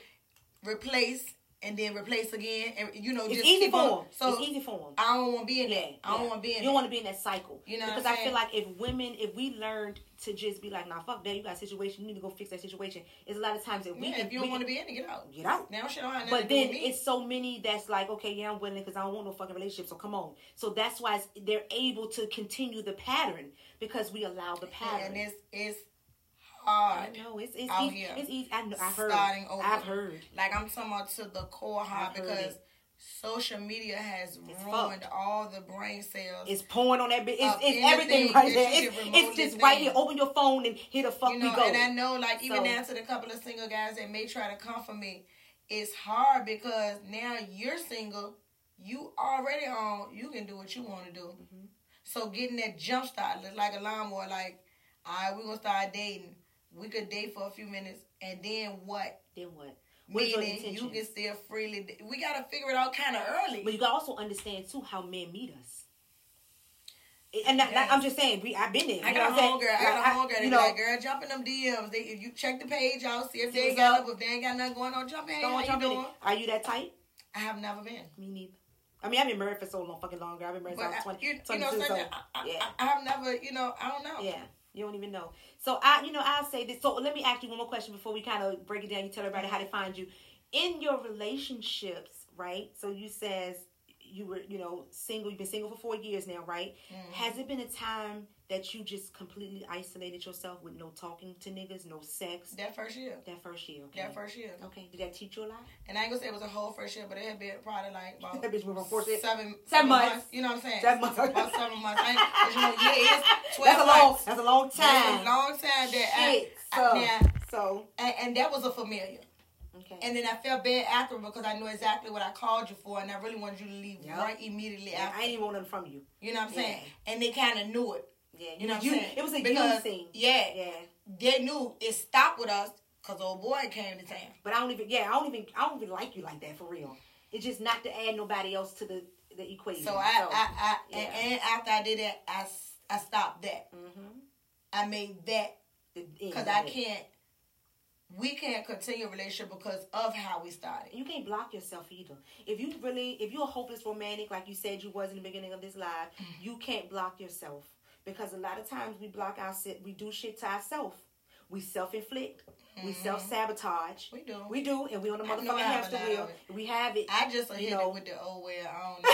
Replace and then replace again, and you know, It's just easy for them. So it's easy for them. I don't want to be in Yeah, that. I don't yeah. want to be in You want to be in that cycle. You know because I feel like if women, if we learned to just be like, nah, fuck that, you got a situation, you need to go fix that situation. It's a lot of times that we yeah, if you don't want to be in it, get out. get out. Now shit don't have nothing But to do then it's so many that's like, okay, yeah, I'm willing because I don't want no fucking relationship. So come on. So that's why it's, they're able to continue the pattern because we allow the pattern. and it's it's I know it's it's out easy. here. It's easy. I know, I've heard. Starting over. I've heard. Like I'm talking about to the core hard because it. social media has It's ruined fucked. all the brain cells. It's pouring on that bit. It's, it's everything right there. It's, it's just right here. Open your phone and hit the fuck you know, we go. and I know, like even So- now to the couple of single guys that may try to come for me, it's hard because now you're single, you already on, you can do what you want to do. Mm-hmm. So getting that jump start look like a lawnmower. Like, all right, we're gonna start dating. We could date for a few minutes, and then what? then what? What is your Meaning you can still freely. We gotta figure it out kind of early. But you can also understand too how men meet us. And that, that- I'm just saying, we I've been there. I got a what I'm homegirl. I got a homegirl. They You be know, like, girl, jump in them DMs. They, if you check the page out, see if See they what's got up. If they ain't got nothing going on, jump in. How you jump in. doing? Are you that tight? I have never been. Me neither. I mean, I've been married for so long, fucking longer. I've been married since I was 20, you, you know, 22, something, so, I, I, yeah. I have never, you know, I don't know. Yeah, you don't even know. So I, you know, I'll say this. So let me ask you one more question before we kind of break it down. You tell everybody how to find you in your relationships, right? So you says you were, you know, single. You've been single for four years now, right? Mm-hmm. Has it been a time that you just completely isolated yourself with no talking to niggas, no sex? That first year. That first year, okay. That first year. Okay, did that teach you a lot? And I ain't gonna say it was a whole first year, but it had been probably like about That bitch went from four to- seven, Seven months. You know what I'm saying? Seven months. About seven months. I ain't, you know, yeah, it's 12 That's a long. months. That's a long That's time. a long time that I, Shit. I, So, now, so and, and that was a familiar. Okay. And then I felt bad after because I knew exactly what I called you for, and I really wanted you to leave Yep. right immediately Yeah, after. I ain't even want nothing from you. you know what I'm saying? And they kind of knew it. Yeah, You know what I'm you, saying? It was a Because- thing. Yeah, Yeah. they knew it stopped with us because old boy came to town. But I don't even yeah, I don't even I don't even like you like that for real. It's just not to add nobody else to the the equation. So I, I, I yeah. and, and after I did that, I I stopped that. mm-hmm. I made that because I can't. We can't continue a relationship because of how we started. You can't block yourself either. If you really, if you're a hopeless romantic, like you said you was in the beginning of this live, Mm-hmm. you can't block yourself because a lot of times we block ourselves. We do shit to ourselves. We self-inflict. We self-sabotage. Mm-hmm. We do. We do, and we on the motherfucking hamster wheel. We have it. I just You know. it with the old way. I don't know.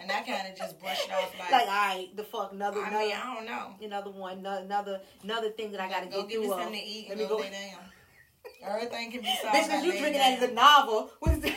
And I kind of just brushed it off like, like, all right, the fuck, another, I another, mean, I don't know. another one, another, another thing that I gotta go get give me through. of. something to eat. Let and me go go. lay down. Everything can be solved. Bitch, you drinking down. that as a novel. What is that?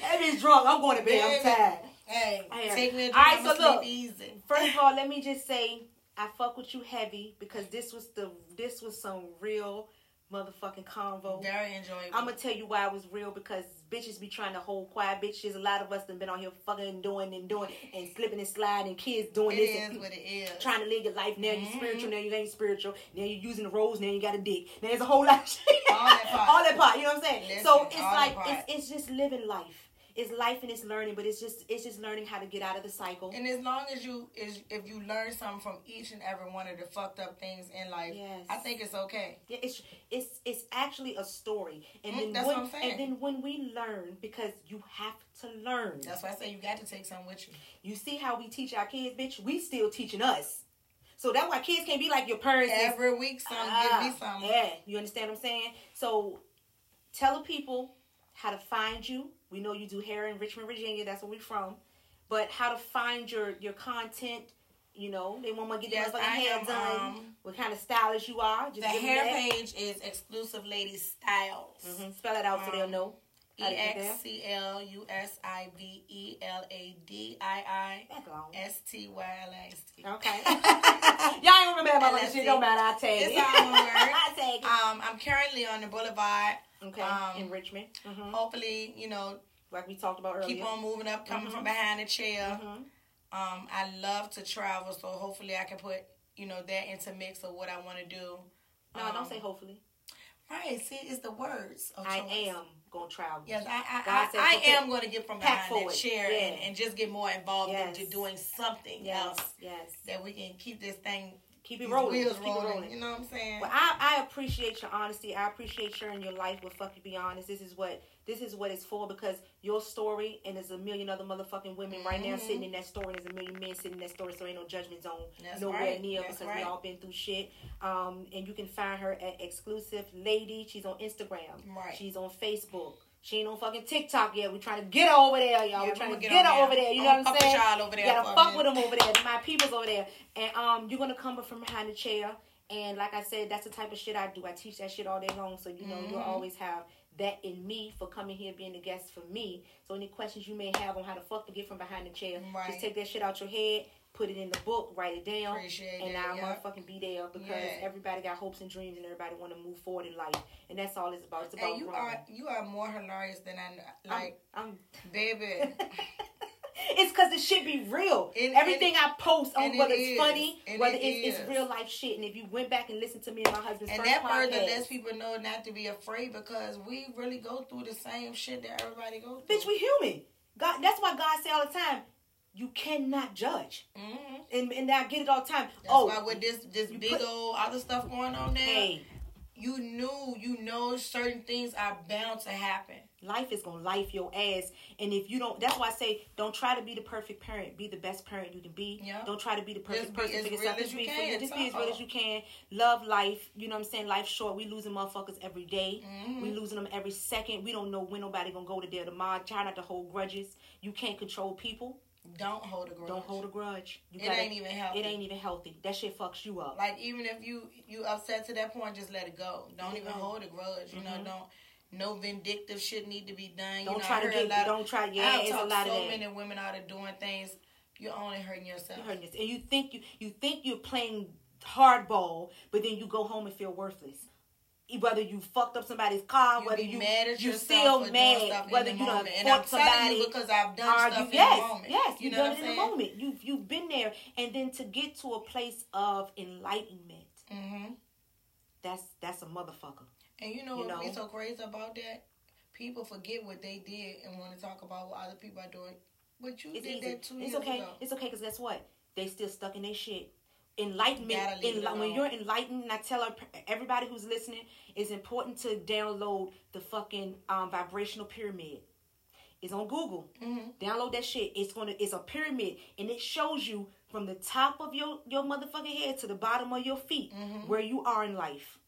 that bitch drunk. I'm going to bed. I'm tired. Hey, am. take me a drink. right, I'ma so look. easy. First of all, let me just say I fuck with you heavy because this was the this was some real motherfucking convo. Very enjoyable. I'm gonna tell you why it was real because bitches be trying to hold quiet. Bitches, a lot of us done been on here fucking and doing and doing and slipping and sliding. And kids doing it this. is and what it is. trying to live your life. Now you Mhm. spiritual. Now you ain't spiritual. Now you're using the rose. Now you got a dick. Now there's a whole lot of shit. All that part. all that part. You know what I'm saying? Listen, so it's like it's, it's just living life. It's life and it's learning, but it's just it's just learning how to get out of the cycle. And as long as you is if you learn something from each and every one of the fucked up things in life, Yes. I think it's okay. Yeah, it's it's it's actually a story, and Mm, then that's when, what I'm saying. and then when we learn, because you have to learn. That's why I say you got to take something with you. You see how we teach our kids, bitch. We still teaching us. So that's why kids can't be like your parents. is- Every week, some Ah, give me something. Yeah, you understand what I'm saying? So tell the people how to find you. We know you do hair in Richmond, Virginia. That's where we from. But how to find your your content. You know, they want to get Yes, their motherfucking hair am, done. um, what kind of stylist you are? Just The hair page is exclusive lady styles. Mhm. Spell it out so they'll Um, know. E how to get X. C L U S I V E L A D I. I S T Y L A S T. Okay. Y'all ain't remember my LSD. shit. Don't matter. I take It's it. all one word. I take it. Um, I'm currently on the Boulevard. Okay. um, in Richmond. hmm Hopefully, you know, Like we talked about earlier. keep on moving up, coming Mhm. from behind the chair. Mhm. Um, I love to travel, so hopefully I can put you know that into mix of what I want to do. No, Um, don't say hopefully. Right, see, it's the words. Of I am gonna travel. Yes, I I, I, I am going to get from behind that forward. chair and, Yeah. and just get more involved Yes. into doing something Yes. else Yes. that we can keep this thing keep it rolling. wheels keep it rolling, rolling. You know what I'm saying? Well, I, I appreciate your honesty. I appreciate sharing your life with fucking be honest. This is what this is what it's for because your story and there's a million other motherfucking women right now Mhm. sitting in that story and there's a million men sitting in that story so ain't no judgment zone That's nowhere right. near That's because we all been through shit. Um and you can find her at exclusive lady. She's on Instagram. Right. She's on Facebook. She ain't on fucking TikTok yet. We're trying to get her over there, y'all. Yeah, We're trying to get, get her over there. You know what I'm fuck with saying? y'all over there You gotta fuck with them over there. My people's over there. And um, you're gonna come from behind the chair. And like I said, that's the type of shit I do. I teach that shit all day long. So you know you'll Mhm. always have that in me for coming here being a guest for me. So any questions you may have on how to fuck to get from behind the chair, Right. just take that shit out your head, put it in the book, write it down, Appreciate and I'll yeah. motherfucking be there because Yeah. everybody got hopes and dreams and everybody want to move forward in life. And that's all it's about. It's about And you growing. are you are more hilarious than I like, I'm, baby. it's because the shit be real. And- Everything I post, on and it whether it's is. funny, And whether it it's, it's real life shit. And if you went back and listened to me and my husband's and that further podcast, lets people know not to be afraid because we really go through the same shit that everybody goes through. bitch, we human. God, that's why God say all the time, you cannot judge. hmm And and I get it all the time. That's oh, why with this this big put- old other stuff going on there, hey, you knew you know certain things are bound to happen. Life is gonna life your ass. And if you don't, that's why I say, don't try to be the perfect parent. Be the best parent you can be. Yeah. Don't try to be the perfect Just person for yourself. Just be, can, just be as real as you can. Love life. You know what I'm saying? Life's short. We losing motherfuckers every day. Mhm. We losing them every second. We don't know when nobody gonna go to their tomorrow. Try not to hold grudges. You can't control people. Don't hold a grudge. Don't hold a grudge. You It ain't even healthy. It ain't even healthy. That shit fucks you up. like even if you you upset to that point, just let it go. Don't it even hold a grudge. You know, Mhm. don't no vindictive shit need to be done. don't you know, try to get. a lot of, don't try. Yeah, it's a lot so of that. many women out of doing things. You're only hurting yourself. You hurting yourself. And you think you you think you're playing hardball, but then you go home and feel worthless. Whether you fucked up somebody's car, You whether you mad at you still mad, whether you done moment. and I'm fought somebody. because I've done argue. stuff in yes, the moment. yes, you you've know done what it I'm in the moment. You've you've been there, and then to get to a place of enlightenment, Mm-hmm. that's that's a motherfucker. And you know You what know? so crazy about that? People forget what they did and want to talk about what other people are doing. But you It's did easy. that two It's okay. ago. It's okay because guess what? They still stuck in their shit. Enlightenment. Gotta leave it enli- when you're enlightened, and I tell everybody who's listening, it's important to download the fucking um, vibrational pyramid. It's on Google. Mm-hmm. Download that shit. It's gonna. It's a pyramid, and it shows you from the top of your your motherfucking head to the bottom of your feet Mhm. where you are in life,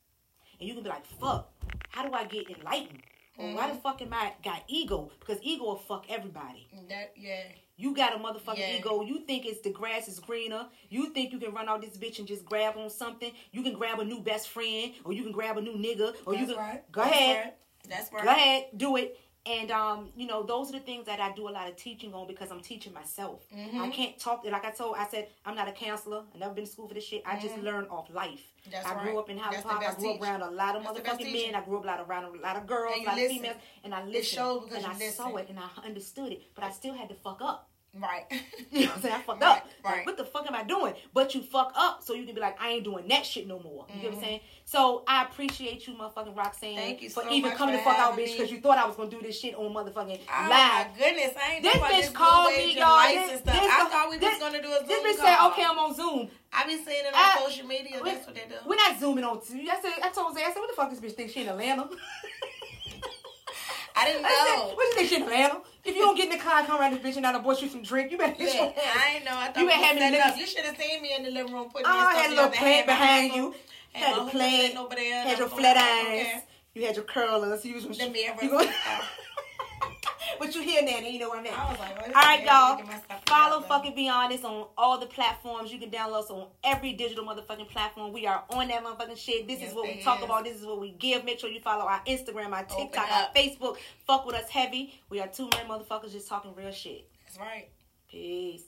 and you can be like, "Fuck, how do I get enlightened?" Or why the Mm-hmm. fuck am I got ego? Because ego will fuck everybody. That yeah. You got a motherfucking Yeah. ego. You think it's the grass is greener. You think you can run out this bitch and just grab on something. You can grab a new best friend, or you can grab a new nigga, or you can right. go That's ahead, right. That's right. go ahead, do it. And um, you know, those are the things that I do a lot of teaching on because I'm teaching myself. Mhm. I can't talk. Like I told, I said I'm not a counselor. I never been to school for this shit. I just learned off life. Mm-hmm. That's I grew right. up in Park. I grew up around a lot of That's motherfucking men. I grew up around, around a lot of girls, a lot of listen. females, and I listened. and I saw it and I understood it, but I still had to fuck up. Right. You know what I'm saying? I fucked Right, up. Like, right. what the fuck am I doing? But you fuck up so you can be like, I ain't doing that shit no more. You get what. I'm mm-hmm. saying? So I appreciate you, motherfucking Roxanne, Thank you for so even coming to fuck out, bitch, because you thought I was gonna do this shit on motherfucking Oh live. my goodness, I ain't This bitch this called me, y'all. This- and this- I thought we this- was gonna do a Zoom This bitch call. said, okay, I'm on Zoom. I be seeing it on I- social media. we- That's what they do. We're not zooming on. I said, I told Zay, I said, what the fuck this bitch think she in Atlanta? I didn't I said, know. what you think Atlanta? If you don't get in the car and come around this bitch and not bought you some drink, you better get your Look, I ain't know. I thought You was having niggas- up. You should have seen me in the living room putting Oh, I had a little plant behind you. Had my the plant. sitting over there. and Had your flat okay. You had your curlers. You was The mirror you go-. But you hear that and you know what I mean. I was like, is All right, y'all. Get my stuff Follow fucking Be Honest on all the platforms. You can download us on every digital motherfucking platform. We are on that motherfucking shit. This Yes, is what we they talk about. This is what we give. Make sure you follow our Instagram, our TikTok, our. Facebook. Fuck with us heavy. We are two men motherfuckers just talking real shit. That's right. Peace.